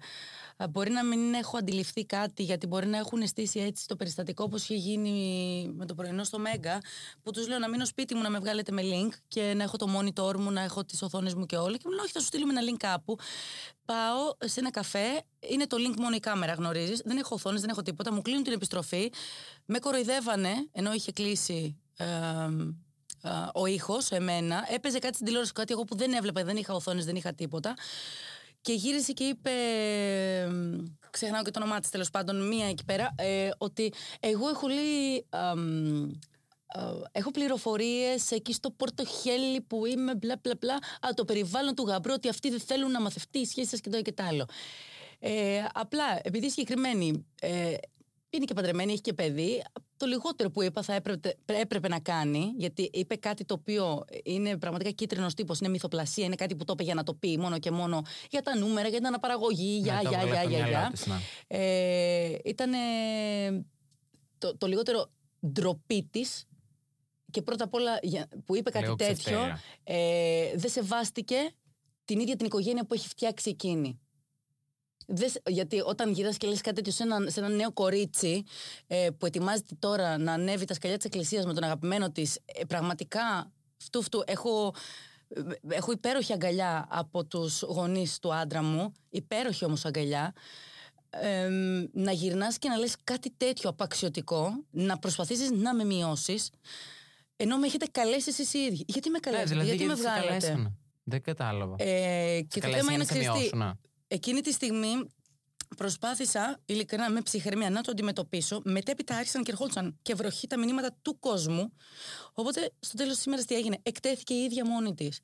μπορεί να μην έχω αντιληφθεί κάτι γιατί μπορεί να έχουν στήσει έτσι το περιστατικό όπως είχε γίνει με το πρωινό στο Μέγκα που τους λέω να μείνω σπίτι μου να με βγάλετε με link και να έχω το monitor μου, να έχω τις οθόνες μου και όλα και μου λένε όχι θα σου στείλουμε ένα link κάπου. Πάω σε ένα καφέ, είναι το link μόνο η κάμερα γνωρίζεις, δεν έχω οθόνες, δεν έχω τίποτα, μου κλείνουν την επιστροφή, με κοροϊδεύανε ενώ είχε κλείσει ε, ε, ο ήχος εμένα. Έπαιζε κάτι στην τηλεόραση, κάτι εγώ που δεν έβλεπα, δεν είχα οθόνες, δεν είχα τίποτα. Και γύρισε και είπε, ε, ξεχνάω και το όνομά της τέλος πάντων, μία εκεί πέρα, ε, ότι εγώ έχω λέει. αμ, ε, έχω πληροφορίες εκεί στο πορτοχέλι που είμαι, μπλα μπλα μπλα. Α, το περιβάλλον του γαμπρού, ότι αυτοί δεν θέλουν να μαθευτεί η σχέση σας και το ένα και το άλλο. Ε, απλά, επειδή η συγκεκριμένη ε, είναι και παντρεμένη, έχει και παιδί, το λιγότερο που είπα θα έπρεπε, έπρεπε να κάνει, γιατί είπε κάτι το οποίο είναι πραγματικά κίτρινος τύπος, είναι μυθοπλασία, είναι κάτι που το είπε για να το πει μόνο και μόνο για τα νούμερα, για την αναπαραγωγή, για, ναι, το για, έβγαλε για, από το για, μυαλό για. της, ναι. Ε, ήταν το, το λιγότερο ντροπή της. Και πρώτα απ' όλα για- που είπε κάτι Λίγο τέτοιο, ξεφτέρια. ε, δεν σεβάστηκε την ίδια την οικογένεια που έχει φτιάξει εκείνη. Δεν σε- γιατί όταν γυρνάς και λες κάτι τέτοιο σε ένα, σε ένα νέο κορίτσι ε, που ετοιμάζεται τώρα να ανέβει τα σκαλιά της εκκλησίας με τον αγαπημένο της, ε, πραγματικά φτού φτού έχω, ε, έχω υπέροχη αγκαλιά από τους γονείς του άντρα μου, υπέροχη όμως αγκαλιά, ε, να γυρνάς και να λες κάτι τέτοιο απαξιωτικό, να προσπαθήσεις να με μειώσεις, ενώ με έχετε καλέσει εσείς οι ίδιοι. Γιατί με Ναι, καλέσατε, δηλαδή γιατί, γιατί με σε βγάλατε; καλέσανε. Δεν κατάλαβα. Ε, και το Καλέσανε θέμα είναι να σε ξέρεις τι, μειώσουνε. Εκείνη τη στιγμή προσπάθησα ειλικρινά με ψυχραιμία να το αντιμετωπίσω. Μετέπειτα άρχισαν και ερχόντουσαν και βροχή τα μηνύματα του κόσμου. Οπότε στο τέλος της ημέρας τι έγινε, εκτέθηκε η ίδια μόνη της.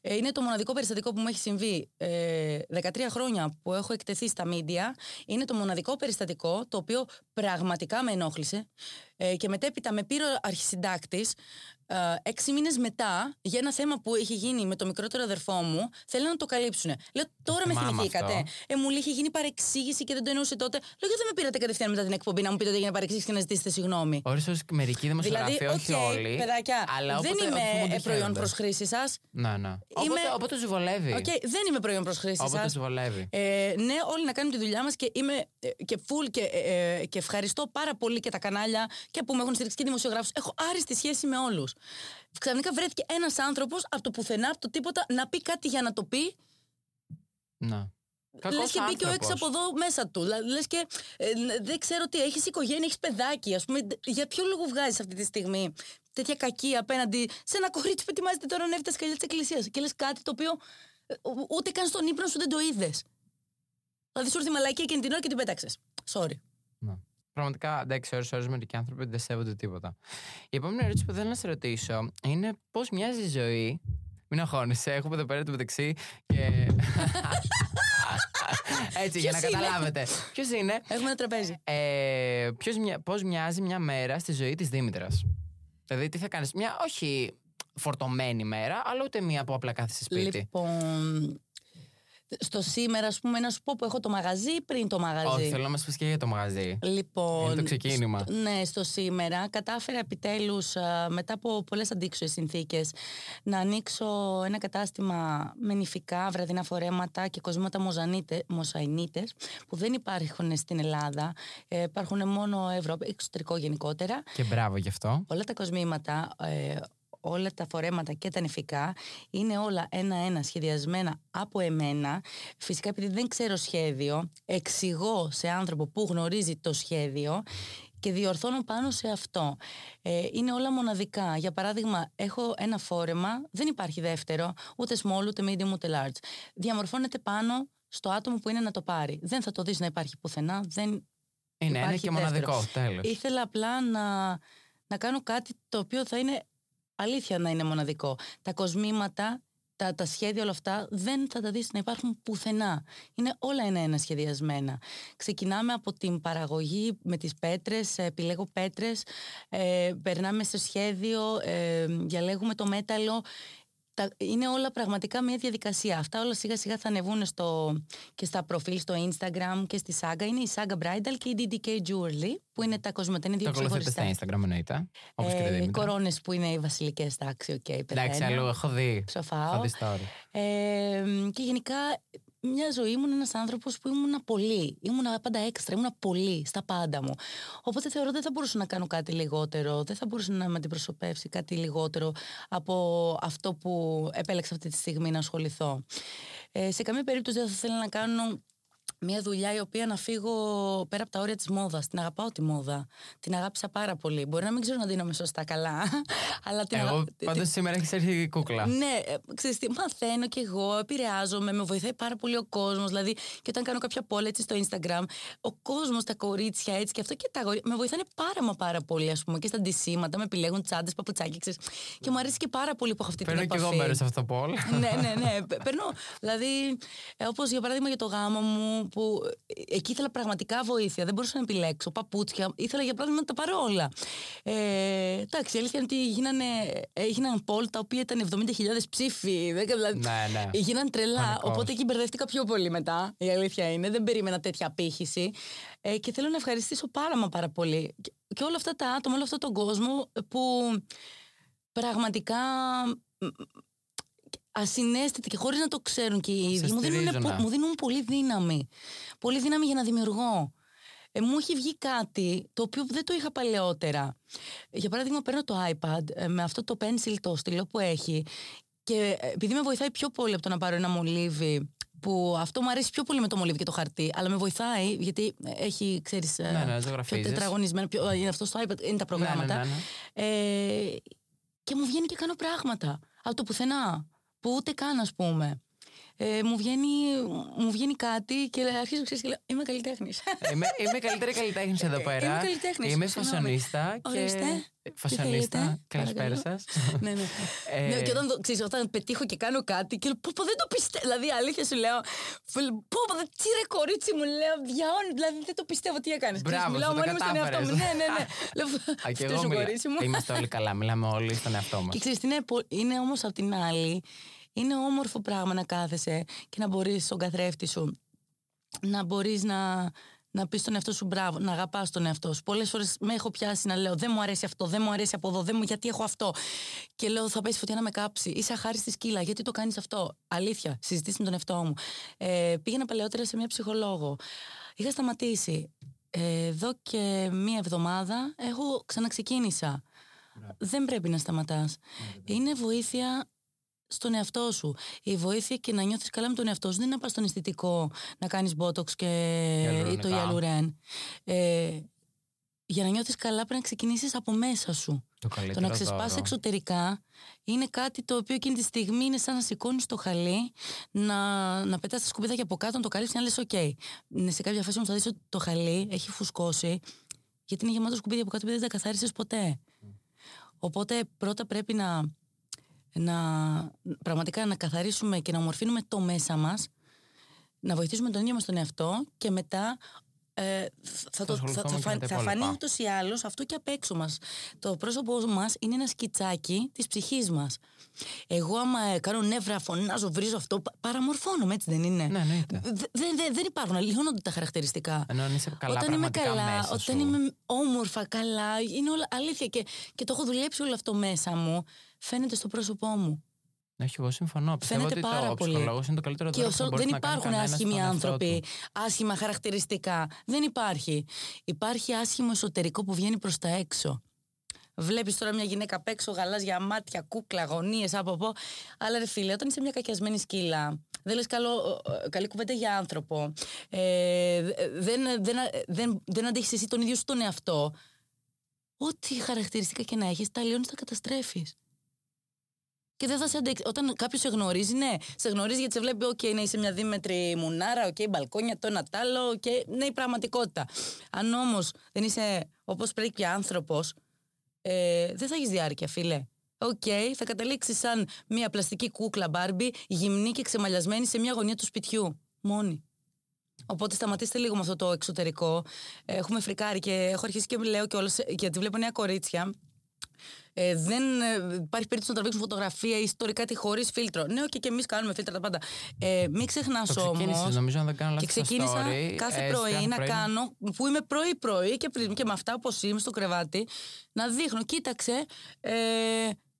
Ε, είναι το μοναδικό περιστατικό που μου έχει συμβεί ε, 13 χρόνια που έχω εκτεθεί στα μίντια. Είναι το μοναδικό περιστατικό το οποίο πραγματικά με ενόχλησε. Ε, και μετέπειτα με πήρε ο αρχισυντάκτης ε, έξι μήνες μετά για ένα θέμα που είχε γίνει με το μικρότερο αδερφό μου. Θέλουν να το καλύψουν. Λέω τώρα με θυμάμαι θυμηθήκατε. αυτό. Ε, μου λέει είχε γίνει παρεξήγηση και δεν το εννοούσε τότε. Λέω γιατί δεν με πήρατε κατευθείαν μετά την εκπομπή να μου πείτε ότι έγινε παρεξήγηση και να ζητήσετε συγγνώμη. Όρισε ως μερικοί δημοσιογράφοι, Δηλαδή, όχι οκ, όλοι. παιδάκια, αλλά δεν όποτε- όποτε είμαι φοβούνται ε, προϊόν χαίρονται. προ χρήση σας. Ναι, ναι. Όποτε, όποτε του βολεύει. ΟΚ, δεν είμαι προϊόν προ χρήση Όποτε σας. του βολεύει. Ε, ναι, όλοι να κάνουν τη δουλειά μας και είμαι ε, και full και, ε, ε, και ευχαριστώ πάρα πολύ και τα κανάλια και που με έχουν στηρίξει και δημοσιογράφους. Έχω άριστη σχέση με όλους. Ξαφνικά βρέθηκε ένας άνθρωπος από το πουθενά, από το τίποτα, να πει κάτι για να το πει. Ναι. Λες Κακός και μπήκε ο έξω άνθρωπος. από εδώ μέσα του. Λες και ε, δεν ξέρω τι, έχεις οικογένεια, έχεις παιδάκι. Α πούμε, για ποιο λόγο βγάζεις αυτή τη στιγμή τέτοια κακή απέναντι σε ένα κορίτσι που ετοιμάζεται τώρα να έρθει τα σκαλιά της εκκλησίας και λες κάτι το οποίο ε, ου- ούτε καν στον ύπνο σου δεν το είδες. Δηλαδή σου ήρθε η μαλακία εκείνη την ώρα και την πέταξες. Sorry. Ναι. πραγματικά εντάξει, ώρες ώρες μερικοί άνθρωποι δεν σέβονται τίποτα. Η επόμενη ερώτηση που θέλω να σε ρωτήσω είναι πώς μοιάζει η ζωή. Μην αγχώνεσαι, έχουμε εδώ πέρα το μεταξύ και. Έτσι, για να Ποιος είναι; καταλάβετε. Ποιος είναι; Έχουμε ένα τραπέζι. Ε, ποιος, μοια- πώς μοιάζει μια μέρα στη ζωή της Δήμητρας; Δηλαδή τι θα κάνεις, μια όχι φορτωμένη μέρα, αλλά ούτε μια που απλά κάθεσαι σπίτι. Λοιπόν, στο σήμερα, ας πούμε, να σου πω που έχω το μαγαζί ή πριν το μαγαζί; Όχι, θέλω να μας πεις και για το μαγαζί. Λοιπόν, Είναι το ξεκίνημα. στο- ναι, στο σήμερα κατάφερα επιτέλους α, μετά από πολλές αντίξωες συνθήκες να ανοίξω ένα κατάστημα με νηφικά, βραδινά φορέματα και κοσμήματα μοζανίτε- μοσαϊνίτες που δεν υπάρχουν στην Ελλάδα. Ε, υπάρχουν μόνο Ευρώπη, εξωτερικό γενικότερα. Και μπράβο γι' αυτό. Όλα τα κοσμήματα, ε, όλα τα φορέματα και τα νηφικά είναι όλα ένα-ένα σχεδιασμένα από εμένα. Φυσικά επειδή δεν ξέρω σχέδιο, εξηγώ σε άνθρωπο που γνωρίζει το σχέδιο και διορθώνω πάνω σε αυτό. Ε, είναι όλα μοναδικά. Για παράδειγμα, έχω ένα φόρεμα, δεν υπάρχει δεύτερο, ούτε small, ούτε medium, ούτε large. Διαμορφώνεται πάνω στο άτομο που είναι να το πάρει. Δεν θα το δεις να υπάρχει πουθενά, δεν Είναι ένα Υπάρχει και δεύτερο. μοναδικό, τέλος. Ήθελα απλά να, να κάνω κάτι το οποίο θα είναι αλήθεια να είναι μοναδικό. Τα κοσμήματα, τα, τα σχέδια όλα αυτά δεν θα τα δεις να υπάρχουν πουθενά. Είναι όλα ένα-ένα σχεδιασμένα. Ξεκινάμε από την παραγωγή με τις πέτρες, ε, επιλέγω πέτρες, ε, περνάμε στο σχέδιο, ε, διαλέγουμε το μέταλλο. Τα, είναι όλα πραγματικά μια διαδικασία. Αυτά όλα σιγά σιγά θα ανεβούν στο, και στα προφίλ στο Instagram και στη Saga. Είναι η Saga Bridal και η DDK Jewelry που είναι τα κοσμήματα, είναι Το δύο ακολουθείτε ξεχωριστά. στα Instagram εννοείται. Όπως και τη Ε, οι Δήμητρα. κορώνες που είναι οι βασιλικές, εντάξει, οκ, Εντάξει, πεθαίνω. αλλού έχω δει. Ψοφάω. Έχω δει story. Ε, και γενικά μια ζωή ήμουν ένας άνθρωπος που ήμουν πολύ. Ήμουν πάντα έξτρα, ήμουν πολύ στα πάντα μου. Οπότε θεωρώ δεν θα μπορούσα να κάνω κάτι λιγότερο, δεν θα μπορούσα να με αντιπροσωπεύσει κάτι λιγότερο από αυτό που επέλεξα αυτή τη στιγμή να ασχοληθώ. Ε, σε καμία περίπτωση δεν θα ήθελα να κάνω μια δουλειά η οποία να φύγω πέρα από τα όρια της μόδας. Την αγαπάω τη μόδα. Την αγάπησα πάρα πολύ. Μπορεί να μην ξέρω να δίνομαι σωστά καλά, αλλά την Εγώ αγα- πάντως σήμερα έχεις έρθει η κούκλα. ναι, ε, ξέρεις τι, μαθαίνω κι εγώ, επηρεάζομαι, με βοηθάει πάρα πολύ ο κόσμος, δηλαδή και όταν κάνω κάποια poll έτσι στο Instagram, ο κόσμος, τα κορίτσια έτσι και αυτό και τα αγόρια, με βοηθάνε πάρα μα πάρα πολύ ας πούμε και στα αντισήματα, με επιλέγουν τσάντες, παπουτσάκια, ξέρεις, και μου αρέσει και πάρα πολύ που έχω αυτή Παίρνω την και επαφή. εγώ μέρος σε αυτό το poll. ναι, ναι, ναι. Πε- Παίρνω. Δηλαδή, ε, όπως για παράδειγμα για το γάμο μου, που ε, εκεί ήθελα πραγματικά βοήθεια. Δεν μπορούσα να επιλέξω. Παπούτσια. Ήθελα για παράδειγμα να τα πάρω όλα. Ε, εντάξει, η αλήθεια είναι ότι γίνανε, έγιναν poll τα οποία ήταν 70.000 ψήφοι. Δεν, δηλαδή, Ναι, ναι. Γίναν τρελά. Πανικός. Οπότε εκεί μπερδεύτηκα πιο πολύ μετά. Η αλήθεια είναι. Δεν περίμενα τέτοια απήχηση. Ε, και θέλω να ευχαριστήσω πάρα μα πάρα πολύ. Και, και όλα αυτά τα άτομα, όλο αυτόν τον κόσμο που πραγματικά μ, ασυναίσθητα και χωρίς να το ξέρουν και οι Σε ίδιοι μου δίνουν, στηρίζουνε. πο- μου δίνουν πολύ δύναμη. Πολύ δύναμη για να δημιουργώ. Ε, μου έχει βγει κάτι το οποίο δεν το είχα παλαιότερα. Για παράδειγμα, παίρνω το iPad ε, με αυτό το pencil το στυλό που έχει και ε, επειδή με βοηθάει πιο πολύ από το να πάρω ένα μολύβι που αυτό μου αρέσει πιο πολύ με το μολύβι και το χαρτί, αλλά με βοηθάει γιατί έχει, ξέρεις, ε, Ναι, ναι, πιο ζωγραφίζεις. τετραγωνισμένο, πιο, είναι αυτό στο iPad, είναι τα προγράμματα. Ναι, ναι, ναι. Ε, και μου βγαίνει και κάνω πράγματα από το πουθενά, που ούτε καν ας πούμε. Ε, μου, βγαίνει, μου βγαίνει κάτι και αρχίζω ξέρεις, και λέω είμαι καλλιτέχνης. Είμαι, είμαι καλύτερη καλλιτέχνης εδώ πέρα. Είμαι καλλιτέχνης, Είμαι συγγνώμη. φασονίστα. Και... Ορίστε. Φασονίστα. θέλετε, Καλησπέρα παρακαλώ. σας. ναι, ναι. Ε, ναι. Και όταν, το- ξέρεις, όταν πετύχω και κάνω κάτι και λέω, πω, πω, δεν το πιστεύω. Δηλαδή, αλήθεια σου λέω, φουλ, πω, πω, δε- τι ρε κορίτσι μου, λέω, διαών, δηλαδή δεν το πιστεύω τι έκανες. Ξέρεις, Μπράβο, μιλάω σου το μόνη μου στον εαυτό μου. κατάφερες. Ναι, ναι, ναι. λέω, Α, και φταίει εγώ σου, μιλά- κορίτσι μου. Είμαστε όλοι καλά. Μιλάμε όλοι στον εαυτό μας. Και ξέρεις, τι είναι, πο- είναι όμως απ' την άλλη, είναι όμορφο πράγμα να κάθεσαι και να μπορείς στον καθρέφτη σου να μπορείς να, να πεις στον εαυτό σου μπράβο, να αγαπάς τον εαυτό σου. Πολλές φορές με έχω πιάσει να λέω δεν μου αρέσει αυτό, δεν μου αρέσει από εδώ, δεν μου, γιατί έχω αυτό. Και λέω θα πέσει φωτιά να με κάψει. Είσαι αχάριστη σκύλα, γιατί το κάνεις αυτό; Αλήθεια, συζητήσει με τον εαυτό μου. Ε, πήγαινα παλαιότερα σε μια ψυχολόγο. Είχα σταματήσει. Ε, εδώ και μία εβδομάδα έχω ξαναξεκίνησα. Δεν πρέπει να σταματάς. Είναι βοήθεια στον εαυτό σου. Η βοήθεια και να νιώθεις καλά με τον εαυτό σου δεν είναι να πας στον αισθητικό να κάνεις botox και ή το υαλουρονικά. υαλουρόν. Ε, για να νιώθεις καλά πρέπει να ξεκινήσεις από μέσα σου. Το Το καλύτερο να ξεσπάσει δώρο. εξωτερικά είναι κάτι το οποίο εκείνη τη στιγμή είναι σαν να σηκώνεις το χαλί, να, να πετάς τα σκουπίδια από κάτω, να το καλύψεις και να λες: ΟΚ. Ναι, σε κάποια φάση όμως θα δεις ότι το χαλί έχει φουσκώσει Γιατί είναι γεμάτο σκουπίδια από κάτω επειδή δεν τα καθάρισες ποτέ. Οπότε πρώτα πρέπει να, να πραγματικά να καθαρίσουμε και να ομορφύνουμε το μέσα μας να βοηθήσουμε τον ίδιο μας τον εαυτό και μετά ε, θα, το, θα, ασχοληθούμε θα, και φα- με τα θα υπόλοιπα. φανεί ούτως ή άλλως αυτό και απ' έξω μας. Το πρόσωπό μας είναι ένα σκιτσάκι της ψυχής μας. Εγώ, άμα ε, κάνω νεύρα, φωνάζω, βρίζω αυτό, πα- παραμορφώνομαι, έτσι δεν είναι; Ναι, εννοείται. Δε- Δεν δεν- δεν υπάρχουν, αλλοιώνονται τα χαρακτηριστικά. Ενώ αν είσαι καλά όταν είμαι πραγματικά καλά, μέσα όταν σου. είμαι όμορφα, καλά, είναι όλα αλήθεια και, και το έχω δουλέψει όλο αυτό μέσα μου, φαίνεται στο πρόσωπό μου. Όχι, εγώ συμφωνώ. Πιστεύω Φαίνεται ότι πάρα το πολύ. ψυχολόγος είναι το καλύτερο Και δώρο που θα όσο, μπορείς δεν να κάνει υπάρχουν κανένας άσχημοι στον εαυτό άνθρωποι, του. άσχημα χαρακτηριστικά. Δεν υπάρχει. Υπάρχει άσχημο εσωτερικό που βγαίνει προς τα έξω. Βλέπεις τώρα μια γυναίκα απ' έξω, γαλάζια μάτια, κούκλα, αγωνίε από από. Αλλά ρε φίλε, όταν είσαι μια κακιασμένη σκύλα, δεν λες καλή κουβέντα για άνθρωπο, ε, δεν, δεν, δεν, δεν αντέχεις εσύ τον ίδιο σου τον εαυτό. Ό,τι χαρακτηριστικά και να έχεις, τα λιώνεις, τα καταστρέφεις. Και δεν θα σε αντέξει. Όταν κάποιος σε γνωρίζει, ναι, σε γνωρίζει γιατί σε βλέπει, οκ, να είσαι μια δίμετρη μουνάρα, οκ, μπαλκόνια, το ένα τ' άλλο, οκ, ναι, η πραγματικότητα. Αν όμως δεν είσαι όπως πρέπει άνθρωπος, ε, δεν θα έχεις διάρκεια, φίλε. Οκ, θα καταλήξεις σαν μια πλαστική κούκλα Barbie, γυμνή και ξεμαλιασμένη σε μια γωνία του σπιτιού. Μόνη. Οπότε σταματήστε λίγο με αυτό το εξωτερικό. Έχουμε φρικάρει και έχω αρχίσει και λέω και γιατί βλέπω νέα κορίτσια ε, δεν ε, υπάρχει περίπτωση να τραβήξουν φωτογραφία ή ιστορικά τη χωρίς φίλτρο. Ναι, okay, και εμείς κάνουμε φίλτρα τα πάντα. Ε, μην ξεχνάς Το όμως. ξεκίνησες, νομίζω, αν δεν κάνω Και λάθος, στο ξεκίνησα story, κάθε ε, πρωί κάθε να πρωί. κάνω, που είμαι πρωί-πρωί και, πριν- και με αυτά όπως είμαι στο κρεβάτι, να δείχνω, κοίταξε, ε,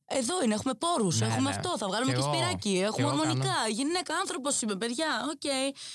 εδώ είναι, έχουμε πόρους, Ναι, έχουμε ναι. αυτό, θα βγάλουμε Κι και, εγώ. σπυράκι, Κι έχουμε εγώ ορμονικά. κάνω. Γυναίκα, άνθρωπος είμαι, παιδιά, οκ.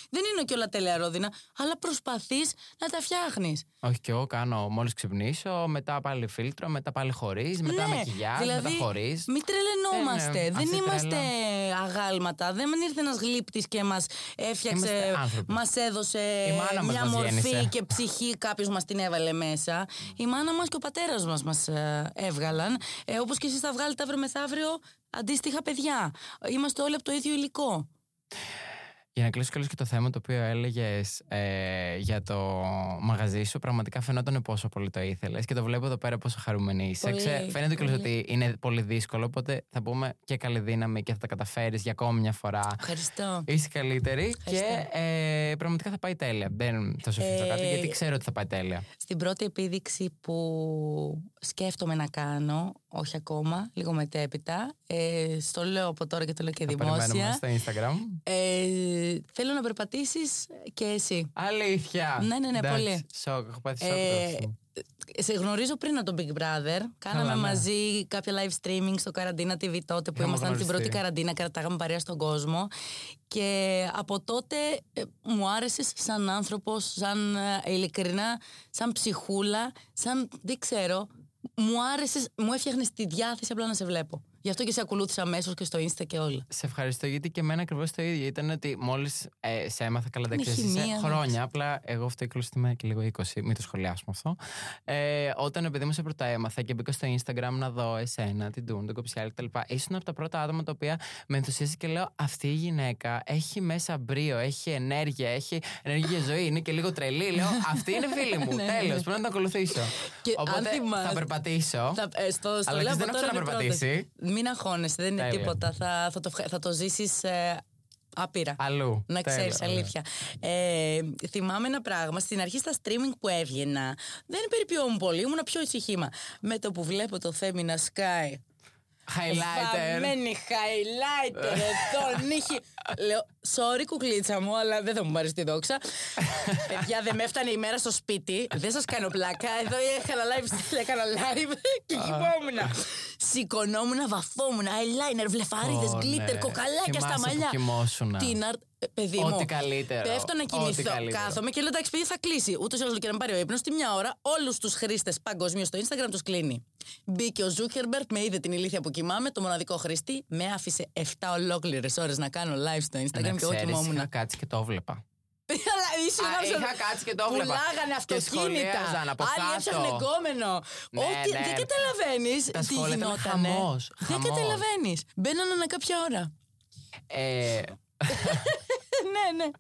Δεν είναι και όλα τέλεια ρόδινα, αλλά προσπαθείς να τα φτιάχνεις. Όχι, και εγώ κάνω μόλις ξυπνήσω, μετά πάλι φίλτρο, μετά πάλι χωρίς, μετά με κοιλιά, μετά χωρίς. Μην τρελαινόμαστε. Ε, ναι, δεν αυτή είμαστε τρέλα. αγάλματα. Δεν ήρθε ένας γλύπτης και μας έφτιαξε, Είμαστε άνθρωποι. μας έδωσε Η μάνα μας μια μας μορφή γέννησε. και ψυχή. Κάποιος μας την έβαλε μέσα. Η μάνα μας και ο πατέρας μας μας ε, έβγαλαν. Ε, Όπως και εσείς θα βγάλετε αύριο μεθαύριο αντίστοιχα παιδιά. Είμαστε όλοι από το ίδιο υλικό. Για να κλείσω κιόλας και το θέμα το οποίο έλεγες ε, για το μαγαζί σου, πραγματικά φαινόταν πόσο πολύ το ήθελες και το βλέπω εδώ πέρα πόσο χαρούμενη είσαι. Πολύ, Ξέ- φαίνεται κιόλας πολύ. ότι είναι πολύ δύσκολο, οπότε θα πούμε και καλή δύναμη και θα τα καταφέρεις για ακόμη μια φορά. Ευχαριστώ. Είσαι καλύτερη και Ευχαριστώ. ε, πραγματικά θα πάει τέλεια. Δεν θα σου αφήσω Ε, κάτι γιατί ξέρω ότι θα πάει τέλεια. Στην πρώτη επίδειξη που σκέφτομαι να κάνω, όχι ακόμα, λίγο μετέπειτα, ε, στο λέω από τώρα και το λέω και Θα περιμένουμε δημόσια, στο Instagram. ε, θέλω να περπατήσεις και εσύ. Αλήθεια. Ναι, ναι, ναι, Εντάξει, πολύ. Σοκ, έχω πάθει σοκ. Ε, τώρα. σε γνωρίζω πριν από τον Big Brother. Κάναμε Καλά, ναι. μαζί κάποια live streaming στο Καραντίνα TV τότε που Είχαμε ήμασταν την γνωριστεί. πρώτη καραντίνα, κρατάγαμε παρέα στον κόσμο. Και από τότε ε, μου άρεσες σαν άνθρωπος, σαν ε, ειλικρινά, σαν ψυχούλα, σαν δεν ξέρω. Μου άρεσες, μου έφτιαχνες τη διάθεση απλά να σε βλέπω. Γι' αυτό και σε ακολούθησα αμέσως και στο Insta και όλα. Σε ευχαριστώ γιατί και εμένα ακριβώς το ίδιο. Ήταν ότι μόλις ε, σε έμαθα καλά Είναι εντάξει, χημεία, είσαι ναι. χρόνια. Απλά εγώ αυτό είμαι και λίγο 20, μην το σχολιάσουμε αυτό. Ε, όταν επειδή μου σε πρώτα έμαθα και μπήκα στο Instagram να δω εσένα, την Τούν, τον Κοψιάλη κτλ. Ήσουν από τα πρώτα άτομα τα οποία με ενθουσίασε και λέω Αυτή η γυναίκα έχει μέσα μπρίο, έχει ενέργεια, έχει ενέργεια για ζωή, είναι και λίγο τρελή. Λέω Αυτή είναι φίλη μου. Ναι, ναι. Τέλος, πρέπει να την ακολουθήσω. Και αν Οπότε θυμάσαι- θα περπατήσω. Θα, ε, στο, στο Αλλά λέω και από δεν τώρα έχω είναι ξαναπερπατήσει. Πρόταση. Μην αγχώνεσαι, δεν είναι Τέλεια. τίποτα. Θα, θα, το, ευχα- θα το ζήσεις ε, άπειρα. Αλλού. Να Τέλεια, ξέρεις, ωραία. αλήθεια. Ε, θυμάμαι ένα πράγμα. Στην αρχή στα streaming που έβγαινα, δεν περιποιόμουν πολύ, ήμουν πιο ησυχήμα. Με το που βλέπω το Θέμη να σκάει. Highlighter. Βαμμένη highlighter εδώ, νύχη. Λέω, sorry κουκλίτσα μου, αλλά δεν θα μου πάρεις τη δόξα. Παιδιά, δεν με έφτανε η μέρα στο σπίτι. Δεν σας κάνω πλάκα. Εδώ έκανα live, έκανα live και κοιμόμουν. Σηκωνόμουν, βαφόμουν, eyeliner, βλεφαρίδες, Ω, glitter, ναι. κοκαλάκια στα Θυμάσαι που μαλλιά. κοιμόσουνα. Τι να. ε, Παιδί Ό,τι μου. καλύτερο. Πέφτω να Ό,τι κοιμηθώ. καλύτερο. Κάθομαι και λέω εντάξει, παιδί θα κλείσει. Ούτως ή άλλως και να με πάρει ο ύπνος. Τη μια ώρα όλους τους χρήστες παγκοσμίως στο Instagram τους κλείνει. Μπήκε ο Ζούκερμπεργκ, με είδε την ηλίθεια που κοιμάμαι, το μοναδικό χρήστη. Με άφησε 7 ολόκληρες ώρες να κάνω live στο Instagram Να και εγώ ξέρεις, κοιμόμουν. Είχα κάτσει και το έβλεπα. Αλλά ήσουν Α, άμεσα- είχα κάτσει και το έβλεπα. Πουλάγανε Και αυτοκίνητα. σχολίαζαν από Άλλοι κάτω. έψαχνε εγκόμενο. Ναι, Ό,τι ναι. δεν καταλαβαίνεις Τα τι σχόλια ήταν γινότανε. χαμός, Δεν χαμός. καταλαβαίνεις. Μπαίνανε ανά κάποια ώρα. Ε, ναι, ναι, ναι.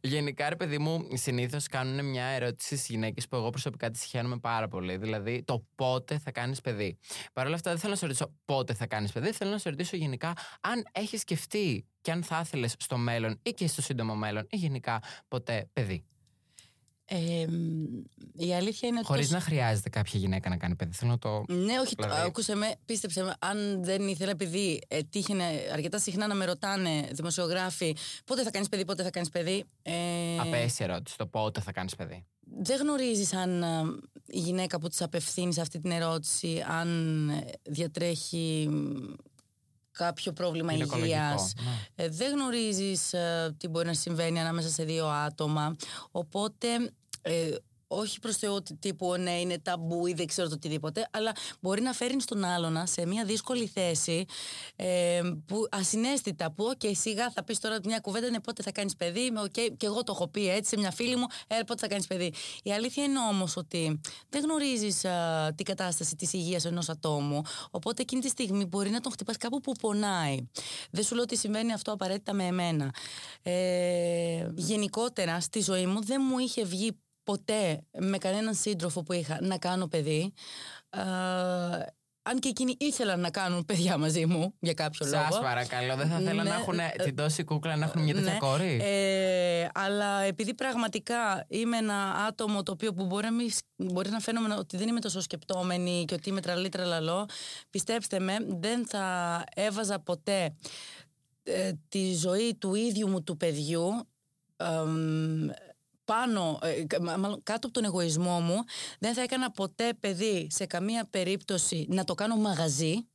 Γενικά, ρε παιδί μου, συνήθως κάνουν μια ερώτηση στις γυναίκες που εγώ προσωπικά τη χαίρομαι πάρα πολύ. Δηλαδή, το πότε θα κάνεις παιδί. Παρ' όλα αυτά, δεν θέλω να σε ρωτήσω πότε θα κάνεις παιδί. Θέλω να σε ρωτήσω γενικά αν έχεις σκεφτεί και αν θα ήθελες στο μέλλον ή και στο σύντομο μέλλον ή γενικά ποτέ παιδί. Ε, η αλήθεια είναι Χωρίς ότι. να χρειάζεται κάποια γυναίκα να κάνει παιδί. Θέλω να το. Ναι, όχι, το, Δηλαδή- άκουσε με, πίστεψε με, αν δεν ήθελα επειδή ε, τύχαινε αρκετά συχνά να με ρωτάνε δημοσιογράφοι πότε θα κάνεις παιδί, πότε θα κάνεις παιδί. Ε, Απέσια ερώτηση. Το πότε θα κάνεις παιδί. δεν γνωρίζεις αν ε, η γυναίκα που της απευθύνεις αυτή την ερώτηση αν ε, διατρέχει μ, κάποιο πρόβλημα Γυναικολογικό, υγείας. ναι. Ε, δεν γνωρίζεις ε, τι μπορεί να συμβαίνει ανάμεσα σε δύο άτομα. Οπότε, ε, όχι προς Θεό ότι τύπου ναι είναι ταμπού ή δεν ξέρω το οτιδήποτε, αλλά μπορεί να φέρει στον άλλονα σε μια δύσκολη θέση ε, που ασυναίσθητα που οκ σιγά θα πεις τώρα μια κουβέντα είναι πότε θα κάνεις παιδί, με, οκ, και εγώ το έχω πει έτσι σε μια φίλη μου, ε, πότε θα κάνεις παιδί. Η αλήθεια είναι όμως ότι δεν γνωρίζεις α, την κατάσταση της υγείας ενός ατόμου, οπότε εκείνη τη στιγμή μπορεί να τον χτυπάς κάπου που πονάει. Δεν σου λέω ότι συμβαίνει αυτό απαραίτητα με εμένα. Ε, γενικότερα στη ζωή μου δεν μου είχε βγει ποτέ με κανέναν σύντροφο που είχα να κάνω παιδί. Ε, αν και εκείνοι ήθελαν να κάνουν παιδιά μαζί μου για κάποιο λόγο. Σα παρακαλώ, δεν θα θέλω Ναι, να έχουν ε, την τόση κούκλα να έχουν μια τέτοια Ναι. κόρη; Ε, αλλά επειδή πραγματικά είμαι ένα άτομο το οποίο που μπορεί να, μην, μπορεί να φαίνομαι ότι δεν είμαι τόσο σκεπτόμενη και ότι είμαι τραλή τραλαλό, πιστέψτε με, δεν θα έβαζα ποτέ ε, τη ζωή του ίδιου μου του παιδιού εμ, πάνω, ε, κα- μα- μάλλον κάτω από τον εγωισμό μου δεν θα έκανα ποτέ παιδί σε καμία περίπτωση να το κάνω μαγαζί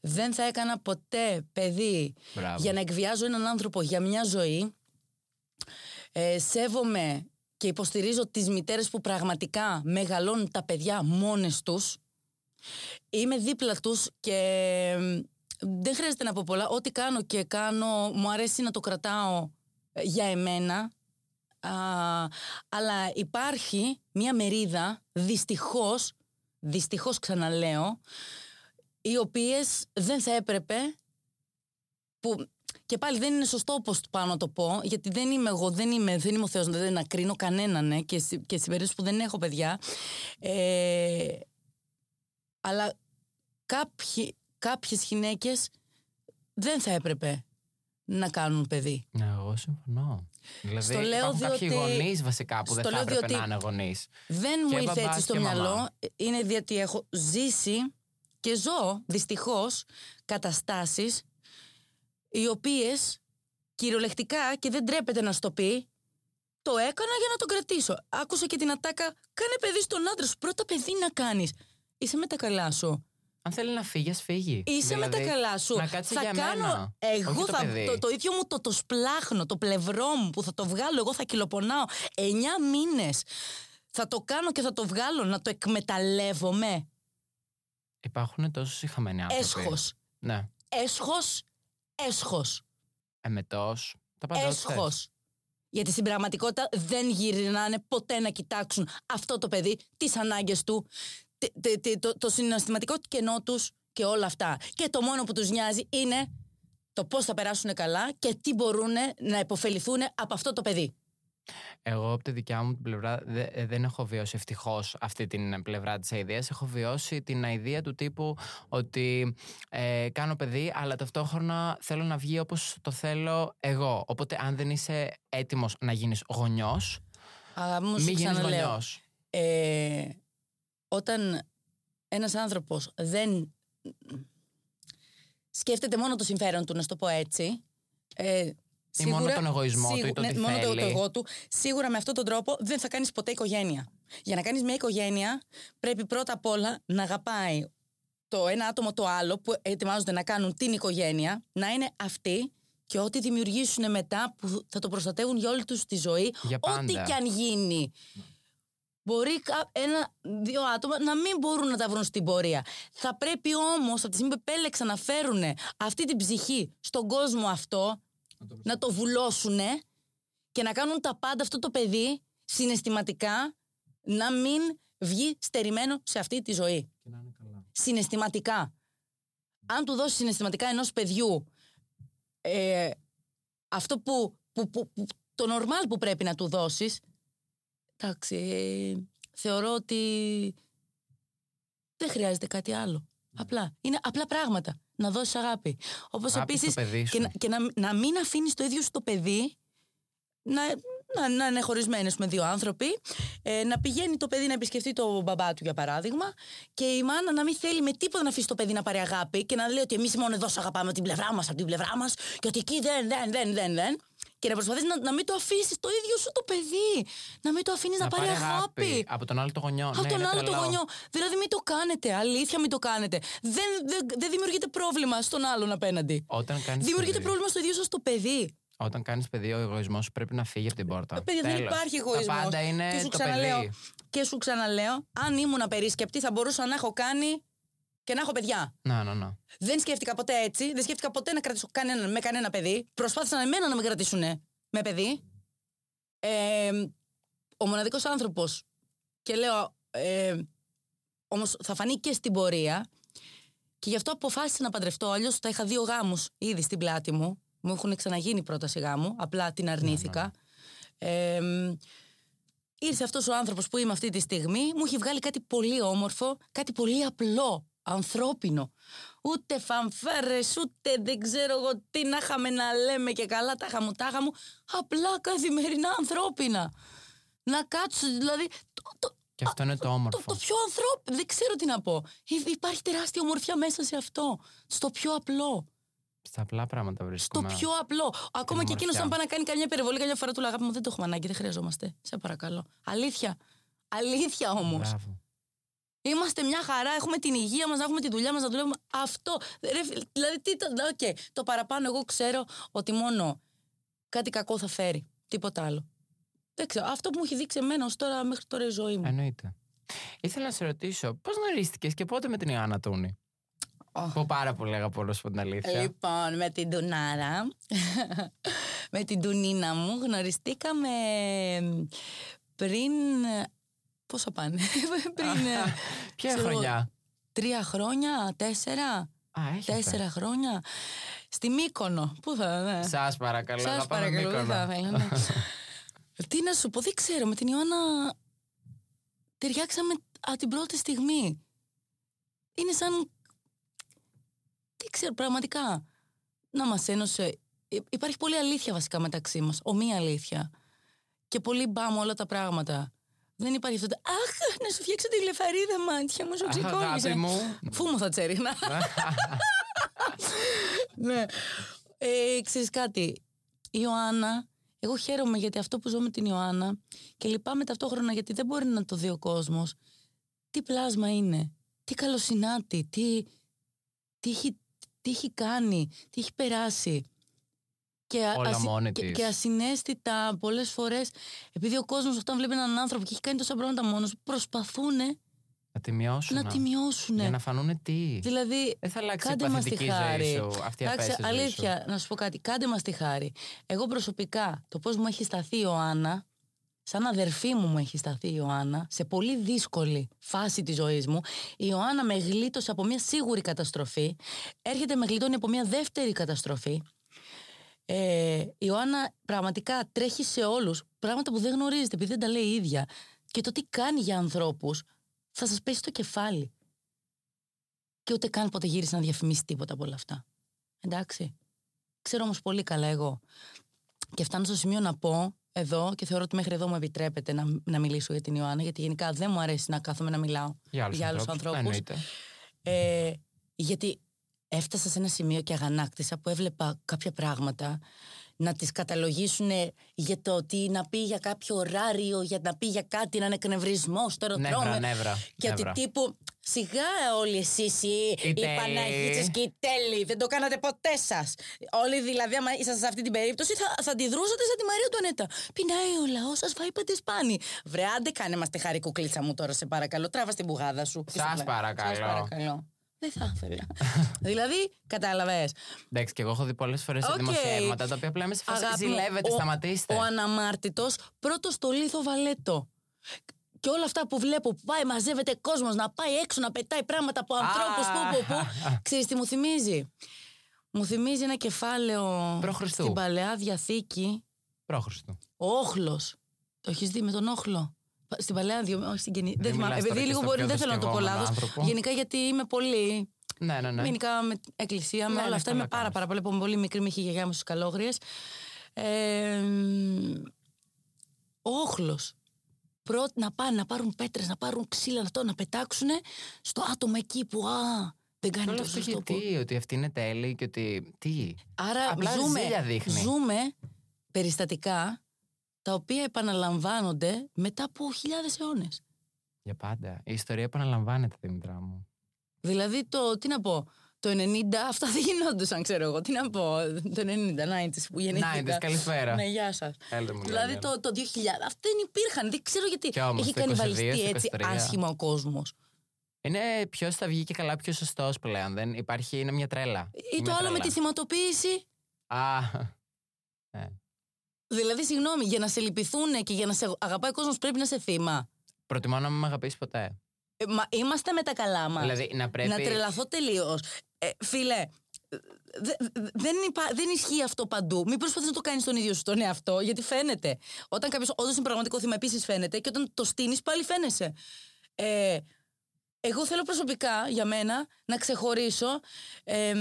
δεν θα έκανα ποτέ παιδί Μπράβο. για να εκβιάζω έναν άνθρωπο για μια ζωή. Ε, σέβομαι και υποστηρίζω τις μητέρες που πραγματικά μεγαλώνουν τα παιδιά μόνες τους. Είμαι δίπλα τους και μ, δεν χρειάζεται να πω πολλά. Ό,τι κάνω και κάνω μου αρέσει να το κρατάω ε, για εμένα. Α, αλλά υπάρχει μια μερίδα, δυστυχώς, δυστυχώς ξαναλέω, οι οποίες δεν θα έπρεπε που και πάλι δεν είναι σωστό όπως πάω να το πω γιατί δεν είμαι εγώ, δεν είμαι, δεν είμαι ο Θεός δεν να κρίνω κανέναν ναι, και, στη- και στην περίπτωση που δεν έχω παιδιά. Ε, αλλά κάποιοι, κάποιες γυναίκες δεν θα έπρεπε να κάνουν παιδί Ναι, εγώ συμφωνώ. Δηλαδή, Στο λέω υπάρχουν κάποιοι διότι- γονείς βασικά που δεν στο θα λέω έπρεπε διότι- να είναι γονείς. δεν Και μου ήρθε μπαμπάς έτσι στο και μαμά. μυαλό είναι διότι έχω ζήσει και ζω δυστυχώς καταστάσεις οι οποίες κυριολεκτικά και δεν τρέπεται να σου το πει το έκανα για να τον κρατήσω. Άκουσα και την ατάκα κάνε παιδί στον άντρα σου. Πρώτα παιδί να κάνεις. Είσαι με τα καλά σου. Αν θέλει να φύγει, ας φύγει. Είσαι με τα Δηλαδή, καλά σου. Να κάτσει θα για κάνω. μένα. Εγώ όχι το θα. παιδί. Το, το ίδιο μου το, το σπλάχνω, το πλευρό μου που θα το βγάλω. Εγώ θα κυλοπονάω 9 μήνες. Θα το κάνω και θα το βγάλω να το εκμεταλλεύομαι. Υπάρχουν τόσο συχαμένοι άνθρωποι. Έσχος. Ναι. Έσχος. Έσχος. Εμετό. Τα πάντα ό,τι θες. Έσχος. Γιατί στην πραγματικότητα δεν γυρνάνε ποτέ να κοιτάξουν αυτό το παιδί, τις ανάγκες του, τε- τε- τε- το, το συναισθηματικό κενό τους και όλα αυτά. Και το μόνο που τους νοιάζει είναι το πώς θα περάσουν καλά και τι μπορούν να υποφεληθούν από αυτό το παιδί. Εγώ από τη δικιά μου την πλευρά δε- ε, δεν έχω βιώσει ευτυχώς αυτή την πλευρά της αηδίας. Έχω βιώσει την αηδία του τύπου ότι ε, κάνω παιδί, αλλά ταυτόχρονα θέλω να βγει όπως το θέλω εγώ. Οπότε, αν δεν είσαι έτοιμος να γίνεις γονιός, Α, μου σου μην γίνεις ξαναλέω. γονιός. Ε, όταν ένας άνθρωπος δεν σκέφτεται μόνο το συμφέρον του, να σου το πω έτσι, ε, Ή μόνο τον εγωισμό του ή το τι μόνο το, το θέλει. εγώ του, σίγουρα με αυτόν τον τρόπο δεν θα κάνεις ποτέ οικογένεια. Για να κάνεις μια οικογένεια πρέπει πρώτα απ' όλα να αγαπάει το ένα άτομο το άλλο που ετοιμάζονται να κάνουν την οικογένεια, να είναι αυτοί και ό,τι δημιουργήσουν μετά που θα το προστατεύουν για όλη τους τη ζωή, Για ό,τι πάντα. και αν γίνει. Μπορεί κα- ένα-δύο άτομα να μην μπορούν να τα βρουν στην πορεία. Θα πρέπει όμως, από τη στιγμή που επέλεξαν να φέρουν αυτή την ψυχή στον κόσμο αυτό, να το βουλώσουν και να κάνουν τα πάντα αυτό το παιδί συναισθηματικά να μην βγει στερημένο σε αυτή τη ζωή. Συναισθηματικά. Αν του δώσει συναισθηματικά ενός παιδιού ε, αυτό που που, που, που- το normal που πρέπει να του δώσεις. Εντάξει, ε, θεωρώ ότι δεν χρειάζεται κάτι άλλο. Απλά. Είναι απλά πράγματα. Να δώσεις αγάπη. Όπως Αγάπη στο επίσης παιδί και, σου. να, και να, να μην αφήνεις το ίδιο σου το παιδί να, να, να είναι χωρισμένε με δύο άνθρωποι, ε, να πηγαίνει το παιδί να επισκεφτεί το μπαμπά του για παράδειγμα και η μάνα να μην θέλει με τίποτα να αφήσει το παιδί να πάρει αγάπη και να λέει ότι εμείς μόνο εδώ σε αγαπάμε την πλευρά μας, από την πλευρά μας και ότι εκεί δεν, δεν, δεν, δεν, δεν. Και να προσπαθείς να, να μην το αφήσεις το ίδιο σου το παιδί. Να μην το αφήνεις να, πάρει αγάπη. Από τον άλλο το γονιό. Από ναι, τον είναι άλλο το τρελό. γονιό. Δηλαδή μην το κάνετε. Αλήθεια μην το κάνετε. Δεν, δεν, δεν δημιουργείται πρόβλημα στον άλλον απέναντι. Όταν κάνεις Δημιουργείται παιδί, πρόβλημα στο ίδιο σας το παιδί. Όταν κάνεις παιδί, ο εγωισμός σου πρέπει να φύγει από την πόρτα. Παιδιά, δεν Τέλος. υπάρχει εγωισμός. Τα πάντα είναι και σου το ξαναλέω, παιδί. Και σου ξαναλέω, αν ήμουν απερίσκεπτη, θα μπορούσα να έχω κάνει και να έχω παιδιά. Να, να, να. Δεν σκέφτηκα ποτέ έτσι. Δεν σκέφτηκα ποτέ να κρατήσω κανένα, με κανένα παιδί. Προσπάθησαν εμένα να με κρατήσουν με παιδί. Ε, ο μοναδικός άνθρωπος. Και λέω. Ε, Όμως θα φανεί και στην πορεία. Και γι' αυτό αποφάσισα να παντρευτώ. Αλλιώς θα είχα δύο γάμους ήδη στην πλάτη μου. Μου έχουν ξαναγίνει πρόταση γάμου. Απλά την αρνήθηκα. Ε, ήρθε αυτός ο άνθρωπος που είμαι αυτή τη στιγμή, μου έχει βγάλει κάτι πολύ όμορφο, κάτι πολύ απλό, ανθρώπινο. Ούτε φανφέρες, ούτε δεν ξέρω εγώ τι να είχαμε να λέμε και καλά τα χαμου, τάχα μου. Απλά καθημερινά ανθρώπινα. Να κάτσω, δηλαδή, το, το, Και αυτό είναι το το, όμορφο. το πιο ανθρώπινο, δεν ξέρω τι να πω. Υ- Υπάρχει τεράστια ομορφιά μέσα σε αυτό. Στο πιο απλό. Στα απλά πράγματα Στο βρίσκουμε. πιο απλό. Ακόμα και εκείνος, ομορφιά. αν πάει να κάνει καμιά υπερβολή, καμιά φορά του λέει αγάπη μου, δεν το έχουμε ανάγκη, δεν χρειαζόμαστε. Σε παρακαλώ. Αλήθεια. Αλήθεια όμως. Μπράβο. Είμαστε μια χαρά, έχουμε την υγεία μας, να έχουμε τη δουλειά μας, να δουλεύουμε. Αυτό. Ρε, φίλε, δηλαδή, τι το. οκ. Το παραπάνω, εγώ ξέρω ότι μόνο κάτι κακό θα φέρει. Τίποτα άλλο. Δεν ξέρω. Αυτό που μου έχει δείξει εμένα ως τώρα, μέχρι τώρα η ζωή μου. Εννοείται. Ήθελα να σε ρωτήσω, πώς γνωρίστηκες και πότε με την Ιωάννα Τούνη; Αχ. Που πάρα πολύ αγαπώ να σου πω την αλήθεια. Λοιπόν, με την Τουνάρα, με την Τουνίνα μου, γνωριστήκαμε πριν. Πόσα πάνε, πριν. ε, Ποια ξέρω, χρονιά; Τρία χρόνια, τέσσερα, Α, έχετε. τέσσερα χρόνια. Στη Μύκονο. Πού θα, ναι. Σας παρακαλώ, Σας αγαπάμε παρακαλώ, δεν Μύκονο. θα ήθελα, ναι. Τι να σου πω, δεν ξέρω. Με την Ιωάννα ταιριάξαμε από την πρώτη στιγμή. Είναι σαν. Δεν ξέρω, πραγματικά. Να μας ένωσε. Υ- Υπάρχει πολλή αλήθεια βασικά μεταξύ μας. Ομοία αλήθεια. Και πολύ μπάμ όλα τα πράγματα. Δεν υπάρχει αυτό. το, Αχ, να σου φτιάξω τη λεφαρίδα, μάτια μου, σου Αχ, Αγάπη ξεκόλλησε. μου. Φού μου θα τσέρινα. ναι. Ε, ξέρεις κάτι, η Ιωάννα, εγώ χαίρομαι γιατί αυτό που ζω με την Ιωάννα και λυπάμαι ταυτόχρονα γιατί δεν μπορεί να το δει ο κόσμος. Τι πλάσμα είναι, τι καλοσυνάτη, τι, τι, έχει, τι έχει κάνει, τι έχει περάσει. Και, α- Όλα μόνη και, της. και ασυναίσθητα πολλές φορές, επειδή ο κόσμος όταν βλέπει έναν άνθρωπο και έχει κάνει τόσα πράγματα μόνος, προσπαθούν Να τη μειώσουν. να τη μειώσουν. Για να φανούν τι. Δηλαδή, Δεν θα αλλάξει η κάντε μας τη παθητική ζωή χάρη. σου. Αυτή η Εντάξει, απέσια ζωή σου. αλήθεια, να σου πω κάτι. Κάντε μας τη χάρη. Εγώ προσωπικά, το πώς μου έχει σταθεί η Ιωάννα, σαν αδερφή μου μου έχει σταθεί η Ιωάννα, σε πολύ δύσκολη φάση της ζωής μου, η Ιωάννα με γλίτωσε από μια σίγουρη καταστροφή, έρχεται με γλιτώνει από μια δεύτερη καταστροφή. Ε, η Ιωάννα πραγματικά τρέχει σε όλους πράγματα που δεν γνωρίζετε επειδή δεν τα λέει η ίδια. Και το τι κάνει για ανθρώπους θα σας πέσει στο κεφάλι. Και ούτε καν ποτέ γύρισε να διαφημίσει τίποτα από όλα αυτά. Εντάξει. Ξέρω όμως πολύ καλά εγώ. Και φτάνω στο σημείο να πω εδώ, και θεωρώ ότι μέχρι εδώ μου επιτρέπεται να, να μιλήσω για την Ιωάννα, γιατί γενικά δεν μου αρέσει να κάθομαι να μιλάω Για άλλους για άλλους ανθρώπους. ανθρώπους. Εννοείται. Ε, γιατί έφτασα σε ένα σημείο και αγανάκτησα που έβλεπα κάποια πράγματα να τις καταλογίσουν για το ότι να πει για κάποιο ωράριο, για να πει για κάτι, να είναι εκνευρισμός στο αεροδρόμιο. Νεύρα, νεύρα. Και ότι νεύρα. τύπου σιγά όλοι εσείς οι, οι τέλειοι. Παναγίτσες και οι τέλειοι δεν το κάνατε ποτέ σας. Όλοι δηλαδή άμα ήσασταν σε αυτή την περίπτωση θα, θα αντιδρούσατε σαν τη Μαρία του Ανέτα. Πεινάει ο λαός σας φάει πέντε σπάνι. Βρε άντε κάνε μας τη χάρη κουκλίτσα μου τώρα σε παρακαλώ. Τράβα στην μπουγάδα σου. Σας Σας παρακαλώ. παρακαλώ. Δεν θα ήθελα. δηλαδή, κατάλαβες. Εντάξει, και εγώ έχω δει πολλές φορές Οκ. δημοσιεύματα τα οποία απλά είμαι σε φάση ζηλεύετε, ο, σταματήστε. Ο αναμάρτητος πρώτος τον λίθο βαλέτω. Και όλα αυτά που βλέπω που πάει, μαζεύεται κόσμος να πάει έξω να πετάει πράγματα από ανθρώπους. Πού, πού, πού. Ξέρεις τι μου θυμίζει; Μου θυμίζει ένα κεφάλαιο Προ Χριστού. στην παλαιά διαθήκη Πρόχριστο. Όχλος. Το έχεις δει με τον όχλο; Πα- Στην παλαιά δύο, όχι στην καινή. Δεν θυμάμαι. μιλάς τώρα Επειδή και λίγο στο μπορεί, πιο δεν θέλω να το πω δυσκευόμενο λάθο. άνθρωπο. Γενικά γιατί είμαι πολύ. Ναι, ναι, ναι. Γενικά με την εκκλησία, με Ναι, όλα ναι, αυτά. καλά Είμαι πάρα, κάνεις. πάρα πολύ. Από πολύ μικρή με είχε η γιαγιά μου στους καλόγριες. Ε, όχλος. Πρώτα να πάνε να πάρουν πέτρες, να πάρουν ξύλα, αυτό, να πετάξουν στο άτομο εκεί που α, δεν κάνει Όλο το αυτό σωστό. που- γιατί, ότι αυτή είναι τέλειη και ότι. Τι; Άρα Απλά ζούμε, ζήλια δείχνει. ζούμε περιστατικά τα οποία επαναλαμβάνονται μετά από χιλιάδες αιώνες. Για πάντα. Η ιστορία επαναλαμβάνεται, Δημητρά μου. Δηλαδή το, τι να πω, το 90 αυτά δεν γινόντουσαν, ξέρω εγώ. Τι να πω, το 90, 90s που γεννήθηκα. 90s, καλησπέρα. Ναι, γεια σας. Έλα μου, Δηλαδή Λένια. το, το 2000, αυτά δεν υπήρχαν. Δεν ξέρω γιατί Κι όμως, έχει το 22, κανιβαλιστεί στο έτσι 23. άσχημα ο κόσμος. Είναι ποιος θα βγει και καλά πιο σωστός πλέον. Δεν υπάρχει, είναι μια τρέλα. Ή Είναι το μια άλλο με τρέλα. τη θυματοποίηση. Α. Ναι. Δηλαδή, συγγνώμη, για να σε λυπηθούν και για να σε αγαπάει ο κόσμος πρέπει να είσαι θύμα. Προτιμώ να μην με αγαπήσεις ποτέ. Ε, μα είμαστε με τα καλά μας. Δηλαδή να πρέπει. Να τρελαθώ τελείως. Ε, φίλε, δε- δε- δεν, υπά, δεν ισχύει αυτό παντού. Μην προσπαθείς να το κάνεις τον ίδιο σου τον εαυτό, γιατί φαίνεται. Όταν κάποιος όντως είναι πραγματικό θύμα, επίσης φαίνεται και όταν το στείνεις, πάλι φαίνεσαι. Ε, εγώ θέλω προσωπικά για μένα να ξεχωρίσω εμ,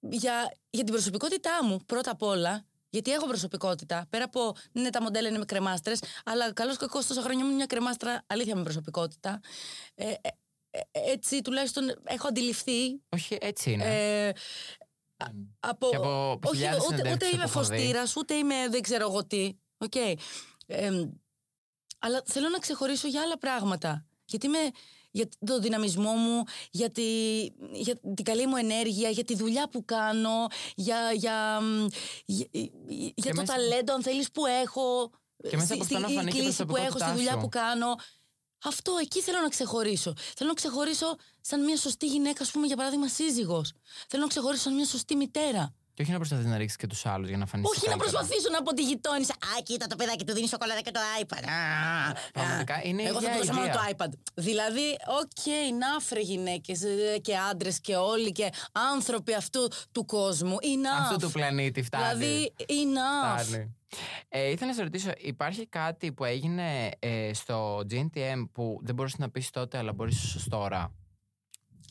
για, για την προσωπικότητά μου πρώτα απ' όλα. Γιατί έχω προσωπικότητα. Πέρα από ναι, τα μοντέλα είμαστε κρεμάστρες, αλλά καλό κακό τόσα χρόνια ήμουν μια κρεμάστρα αλήθεια με προσωπικότητα. Ε, ε, ε, έτσι τουλάχιστον έχω αντιληφθεί. Όχι, έτσι είναι. Ε, από, Και από όχι, χιλιάδες ούτε, ούτε συνεντεύξεις είμαι που έχω δει. φωστήρας, ούτε είμαι δεν ξέρω εγώ τι. Οκ. Ε, αλλά θέλω να ξεχωρίσω για άλλα πράγματα. Γιατί είμαι για το δυναμισμό μου, για, τη, για την καλή μου ενέργεια, για τη δουλειά που κάνω, για, για, μ, για, για το μέσα- ταλέντο, αν θέλεις, που έχω. Και μέσα στη- από αυτό να στη- η φανεί και η κλίση που έχω, στη προσωπικότητά δουλειά σου. που κάνω. Αυτό εκεί θέλω να ξεχωρίσω. Θέλω να ξεχωρίσω σαν μια σωστή γυναίκα, ας πούμε, για παράδειγμα, σύζυγος. Θέλω να ξεχωρίσω σαν μια σωστή μητέρα. Και όχι να προσπαθεί να ρίξει και τους άλλους για να φανεί. Όχι να προσπαθήσω να πω τη γειτόνισσα. Α, κοίτα το παιδάκι του δίνει σοκολάτα και το iPad. Α, α. Πραγματικά είναι η Εγώ θα ίδια του δώσω μόνο ιδέα. το iPad. Δηλαδή, οκ, να γυναίκες και άντρες και όλοι και άνθρωποι αυτού του κόσμου. Enough. Αυτού του πλανήτη φτάνει. Δηλαδή, enough. Φτάνει. Ε, ήθελα να σε ρωτήσω, υπάρχει κάτι που έγινε ε, στο GNTM που δεν μπορούσες να πεις τότε, αλλά μπορείς ίσως τώρα;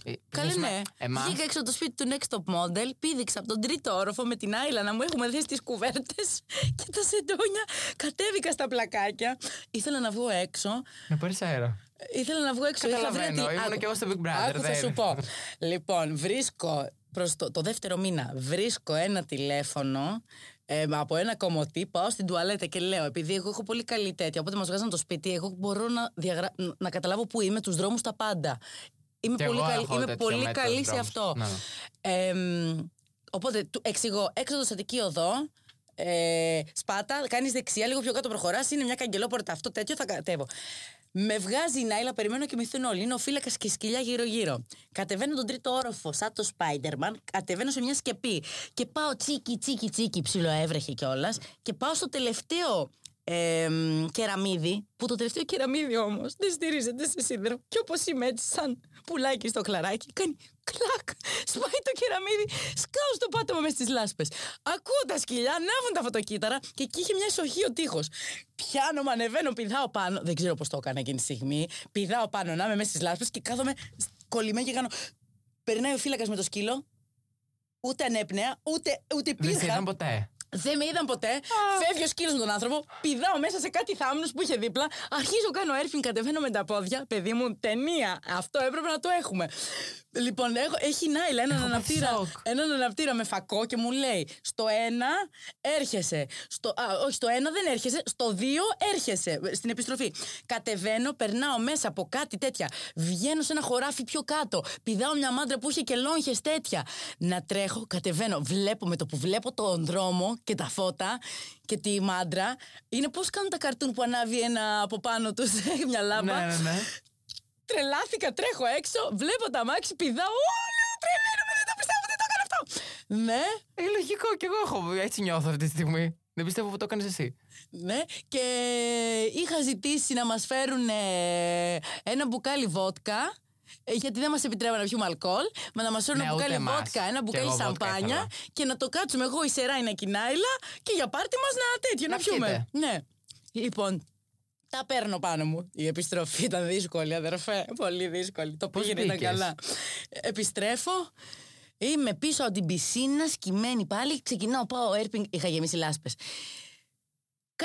Ε, Καλέ πες με, ναι. εμάς- Βγήκα έξω από το σπίτι του Next Top Model, πήδηξα από τον τρίτο όροφο με την Άιλα να μου έχουμε δει στις κουβέρτες και τα σεντόνια. Κατέβηκα στα πλακάκια. Ήθελα να βγω έξω. Να πάρεις αέρα. Ήθελα να βγω έξω. Είχα βρει Καταλαβαίνω. ότι- Ήμουν Άκου. και εγώ στο Big Brother. Άκου θα δεν- σου πω. Λοιπόν, βρίσκω προς το, το δεύτερο μήνα βρίσκω ένα τηλέφωνο ε, από ένα κομμωτή, πάω στην τουαλέτα και λέω, επειδή εγώ έχω πολύ καλή τέτοια, οπότε μας βγάζαν το σπίτι, εγώ μπορώ να, διαγρα... να καταλάβω που είμαι, τους δρόμους, τα πάντα. Είμαι Κι πολύ, εγώ καλή, έχω είμαι τέτοιο πολύ με τους καλή σε δρόμους. αυτό. Ναι, ναι. Εμ, οπότε, του εξηγώ, έξοδο Αττική οδό, ε, σπάτα, κάνεις δεξιά, λίγο πιο κάτω προχωράς. Είναι μια καγκελόπορτα, αυτό τέτοιο θα κατέβω. Με βγάζει η Νάιλα, περιμένω και μυθούν όλοι. Είναι ο φύλακας και η σκυλιά γύρω-γύρω. Κατεβαίνω τον τρίτο όροφο, σαν το Spider-Man. Κατεβαίνω σε μια σκεπή. Και πάω τσίκι, τσίκι, τσίκι, ψιλοέβρεχε κιόλας. Και πάω στο τελευταίο ε, κεραμίδι. Που το τελευταίο κεραμίδι όμως δεν στηρίζεται σε σίδερο. Και όπως είμαι έτσι, σαν πουλάκι στο κλαράκι, κάνει κλακ. Σπάει το κεραμίδι, σκάω στο πάτωμα μες στις λάσπες. Ακούω τα σκυλιά, ανάβουν τα φωτοκύτταρα και εκεί είχε μια ισοχή ο τείχος. Πιάνω, με ανεβαίνω, πηδάω πάνω. Δεν ξέρω πώς το έκανα εκείνη τη στιγμή. Πηδάω πάνω να είμαι μέσα στις λάσπες και κάθομαι κολλημένη και κάνω. Περνάει ο φύλακας με το σκύλο. Ούτε ανέπνεα, ούτε, ούτε Δεν σε πήρχα. είδαν ποτέ. Δεν με είδαν ποτέ. Φεύγει ο σκύλος με τον άνθρωπο. Πηδάω μέσα σε κάτι θάμνου που είχε δίπλα. Αρχίζω, κάνω έρφιν, κατεβαίνω με τα πόδια. Παιδί μου, ταινία. Αυτό έπρεπε να το έχουμε. Λοιπόν, έχω, έχει η Νάιλα έναν Έχω πάθει αναπτήρα, σοκ. έναν αναπτήρα με φακό και μου λέει: Στο ένα έρχεσαι. Στο, α, όχι, στο ένα δεν έρχεσαι. Στο δύο έρχεσαι. Στην επιστροφή. Κατεβαίνω, περνάω μέσα από κάτι τέτοια. Βγαίνω σε ένα χωράφι πιο κάτω. Πηδάω μια μάντρα που είχε και λόγχες τέτοια. Να τρέχω, κατεβαίνω. Βλέπω με το που βλέπω τον δρόμο και τα φώτα και τη μάντρα. Είναι πώς κάνουν τα καρτούν που ανάβει ένα από πάνω τους μια λάμπα. Ναι, ναι, ναι. Τρελάθηκα, τρέχω έξω, βλέπω τα μάξι, πηδάω. Ω, λέω, τρελαίνομαι, δεν το πιστεύω, δεν το έκανα αυτό. Ναι, Ε, λογικό κι εγώ έχω. Έτσι νιώθω αυτή τη στιγμή. Δεν πιστεύω που το έκανες εσύ. ναι. Και είχα ζητήσει να μας φέρουν ε, ένα μπουκάλι βότκα Ε, γιατί δεν μας επιτρέπουν να πιούμε αλκοόλ, μα να μας φέρουν Ναι, ένα μπουκάλι ούτε εμάς. βότκα, ένα Κι μπουκάλι εγώ βότκα σαμπάνια ήθελα. και να το κάτσουμε εγώ η Σεράινα και η Νάιλα και για πάρτι μας να τέτοιο, να, Να πιούμε. πιείτε. Ναι. Λοιπόν, τα παίρνω πάνω μου. Η επιστροφή ήταν δύσκολη, αδερφέ. Πολύ δύσκολη. Το Πώς πήγαινε, ήταν μπήκες; καλά. Επιστρέφω. Είμαι πίσω από την πισίνα, σκυμμένη πάλι. Ξεκινάω, πάω έρπινγκ. Είχα γεμίσει λάσπες.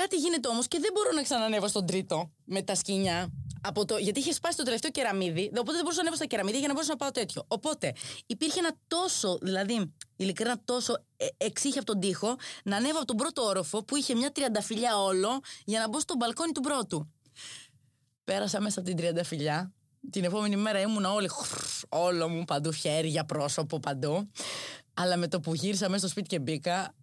Κάτι γίνεται όμως και δεν μπορώ να ξανανεύω στον τρίτο με τα σκηνιά. Από το, γιατί είχε σπάσει το τελευταίο κεραμίδι, οπότε δεν μπορούσα να ανέβω στα κεραμίδια για να μπορούσα να πάω τέτοιο. Οπότε υπήρχε ένα τόσο, δηλαδή ειλικρινά τόσο ε, εξήχη από τον τοίχο, να ανέβω από τον πρώτο όροφο που είχε μια τριανταφυλιά όλο για να μπω στο μπαλκόνι του πρώτου. Πέρασα μέσα από την τριανταφυλιά. Την επόμενη μέρα ήμουνα όλη χρρρ, όλο μου παντού, χέρια, πρόσωπο παντού. Αλλά με το που γύρισα μέσα στο σπίτι και μπήκα,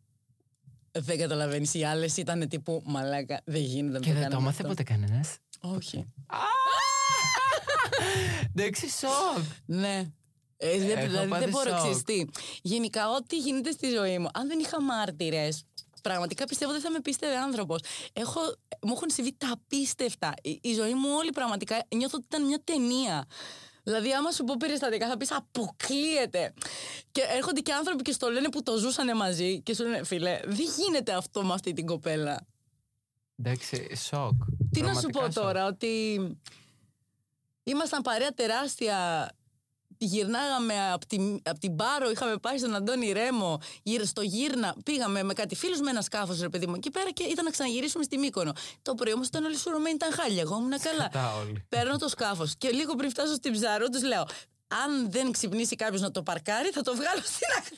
δεν καταλαβαίνεις. Οι άλλες ήταν τύπου μαλάκα. Δεν γίνεται να Και δεν το κάναμε έμαθε αυτό». ποτέ κανένας; Όχι. Εντάξει, σοκ. Ναι. Ε, δεν, Έχω δηλαδή, πάθει δεν μπορώ σοκ. ξέρεις τι. Γενικά, ό,τι γίνεται στη ζωή μου, αν δεν είχα μάρτυρες, πραγματικά πιστεύω δεν θα με πίστευε άνθρωπος. Μου έχουν συμβεί τα απίστευτα. Η, η ζωή μου όλη πραγματικά νιώθω ότι ήταν μια ταινία. Δηλαδή, άμα σου πω περιστατικά, θα πεις αποκλείεται. Και έρχονται και άνθρωποι και στο λένε που το ζούσαν μαζί και σου λένε, φίλε, δεν γίνεται αυτό με αυτή την κοπέλα. Εντάξει, σοκ. Τι να σου Πραγματικά πω σοκ. τώρα, ότι ήμασταν παρέα τεράστια. Γυρνάγαμε από την, απ' την Πάρο, είχαμε πάει στον Αντώνη Ρέμο, γύρω στο Γύρνα. Πήγαμε με κάτι φίλους με ένα σκάφος, ρε παιδί μου, εκεί πέρα και ήταν να ξαναγυρίσουμε στη Μύκονο. Το πρωί όμως ήταν όλοι σουρωμένοι, ήταν χάλια. Εγώ ήμουν καλά. Κατά όλοι. Παίρνω το σκάφος και λίγο πριν φτάσω στην ψαρού, τους λέω: Αν δεν ξυπνήσει κάποιος να το παρκάρει, θα το βγάλω στην ακτή.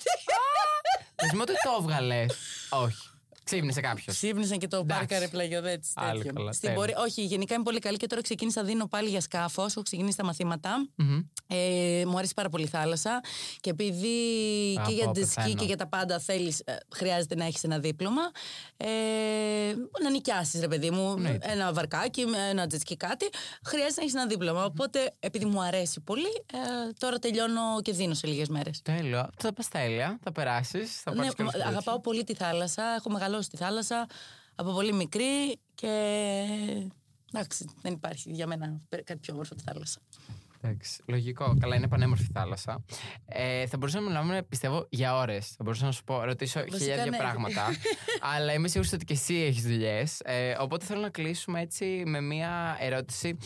Πες μου ότι το έβγαλες; Όχι. Ξύπνησε κάποιος. Ξύπνησαν και το Εντάξει. πάρκαρε πλαγιοδέτη. Άλλο καλά, Στην τέλεια. πορεία, όχι, γενικά είμαι πολύ καλή και τώρα ξεκίνησα δίνω πάλι για σκάφο. Έχω ξεκινήσει τα μαθήματα. Ε, μου αρέσει πάρα πολύ η θάλασσα. Και επειδή Α, και για πω, jet ski πεθαίνω. και για τα πάντα θέλεις, χρειάζεται να έχεις ένα δίπλωμα. Ε, να νοικιάσεις, ρε παιδί μου, Εννοείται. ένα βαρκάκι, ένα jet ski κάτι. Χρειάζεται να έχεις ένα δίπλωμα. Οπότε, επειδή μου αρέσει πολύ, ε, τώρα τελειώνω και δίνω σε λίγες μέρες. Τέλειο. Θα πας τέλεια. Θα περάσεις. Θα Ναι, πάρεις καλές μα- αγαπάω σπουδές. πολύ τη θάλασσα. Έχω μεγαλώσει στη θάλασσα από πολύ μικρή και. Εντάξει, δεν υπάρχει για μένα κάτι πιο όμορφο από τη θάλασσα. Εντάξει, λογικό. Καλά, είναι πανέμορφη η θάλασσα. Ε, θα μπορούσαμε να μιλάμε, πιστεύω, για ώρες. Θα μπορούσα να σου πω, ρωτήσω Βασικά, χιλιάδια ναι. πράγματα. αλλά είμαι σίγουρη ότι και εσύ έχεις δουλειές. Ε, οπότε θέλω να κλείσουμε έτσι με μία ερώτηση.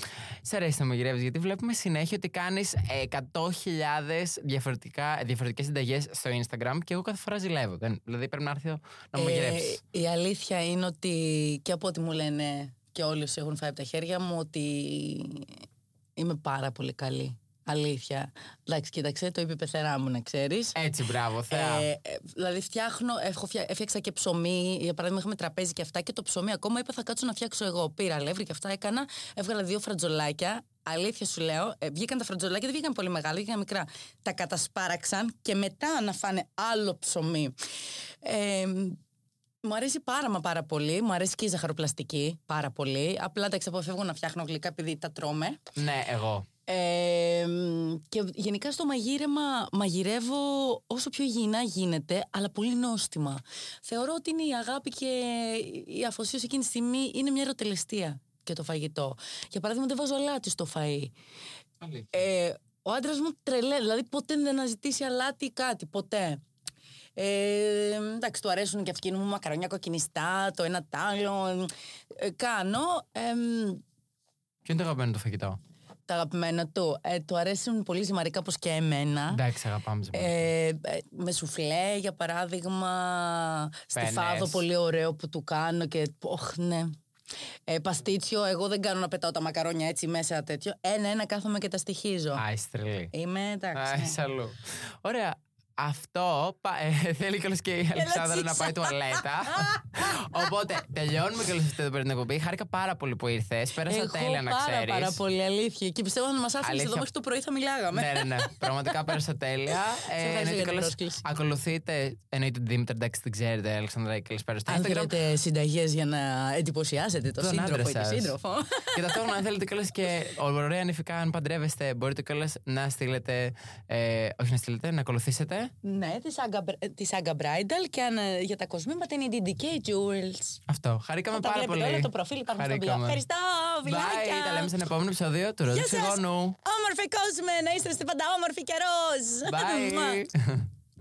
Σε αρέσει να μαγειρεύεις, γιατί βλέπουμε συνέχεια ότι κάνεις 100.000 διαφορετικές συνταγές στο Instagram και εγώ κάθε φορά ζηλεύω. Δεν- δηλαδή πρέπει να έρθω να μου μαγειρεύσει. Ε, η αλήθεια είναι ότι και από ό,τι μου λένε και όλοι όσοι έχουν φάει από τα χέρια μου ότι είμαι πάρα πολύ καλή. Αλήθεια. Εντάξει, κοίταξε, το είπε η πεθερά μου, να ξέρεις. Έτσι, μπράβο, θεά. Ε, ε, δηλαδή, φτιάχνω, έχω φτια- έφτιαξα και ψωμί. Για παράδειγμα, είχαμε τραπέζι και αυτά και το ψωμί ακόμα είπα θα κάτσω να φτιάξω εγώ. Πήρα αλεύρι και αυτά έκανα. Έβγαλα δύο φρατζολάκια. Αλήθεια σου λέω, ε, βγήκαν τα φρατζολάκια, δεν βγήκαν πολύ μεγάλα, βγήκαν μικρά. Τα κατασπάραξαν και μετά να φάνε άλλο ψωμί. Ε, μου αρέσει πάρα μα πάρα πολύ. Μου αρέσει και η ζαχαροπλαστική πάρα πολύ. Απλά τα αποφεύγω να φτιάχνω γλυκά επειδή τα τρώμε. ναι, εγώ. Ε, μ, και γενικά στο μαγείρεμα μαγειρεύω όσο πιο υγιεινά γίνεται, αλλά πολύ νόστιμα. Θεωρώ ότι είναι η αγάπη και η αφοσίωση εκείνη τη στιγμή είναι μια ερωτελεστία και το φαγητό. Για παράδειγμα, δεν βάζω αλάτι στο φαΐ. Ε, ο άντρας μου τρελέ, δηλαδή ποτέ δεν αναζητήσει αλάτι ή κάτι, ποτέ. Ε, εντάξει, του αρέσουν και αυτοί μου μακαρονιά κοκκινιστά, το ένα τ' άλλο. Ε, κάνω. Ε, μ, Ποιο είναι το αγαπημένο του φαγητό; τα αγαπημένα του. Ε, του αρέσουν πολύ ζυμαρικά όπως και εμένα. Εντάξει, αγαπάμε σε Ε, ε, με σουφλέ, για παράδειγμα. Στη Πένες. φάδο, πολύ ωραίο που του κάνω και. Όχ, ναι. Ε, παστίτσιο, εγώ δεν κάνω να πετάω τα μακαρόνια έτσι μέσα τέτοιο. Ένα-ένα κάθομαι και τα στοιχίζω. Α, είσαι τρελή. Είμαι εντάξει. Α, ναι. είσαι αλλού. Ωραία. Αυτό πα- ε, θέλει κιόλας και η Αλεξάνδρα να πάει τουαλέτα. Οπότε τελειώνουμε κιόλα αυτή εδώ πέρα την εκπομπή. Χάρηκα πάρα πολύ που ήρθες. Πέρασα Εγώ τέλεια να πάρα, ξέρεις. πάρα πολύ αλήθεια. Και πιστεύω αν μας άφηνες Αλήθεια. εδώ μέχρι το πρωί θα μιλάγαμε. ναι, ναι, ναι. Πραγματικά πέρασα τέλεια. ευχαριστώ εννοείται για την κιόλας πρόσκληση. Ακολουθείτε, εννοείται την Δήμητρα, εντάξει, την ξέρετε, Αλεξάνδρα, καλησπέρα στο Αν Instagram. θέλετε συνταγές για να εντυπωσιάσετε το Τον άντρα σύντροφο ή τη σας. σύντροφο. Και ταυτόχρονα, αν θέλετε κιόλας και ωραία νηφικά, αν παντρεύεστε, μπορείτε κιόλας να στείλετε. Ε, όχι να στείλετε, να ακολουθήσετε. Ναι, της Saga, της Saga Bridal και αν, ε, για τα κοσμήματα είναι η DDK Jewels. Αυτό. Χαρήκαμε Θα τα πάρα βλέπετε πολύ. όλα, το προφίλ υπάρχουν στο bio. Χαρήκαμε. Ευχαριστώ, φιλάκια. Bye. Τα λέμε στην επόμενο επεισόδιο του Ροζ Γεια σας. Ξυγόνου. Όμορφοι κόσμε, να είστε πάντα όμορφοι και ροζ. Bye.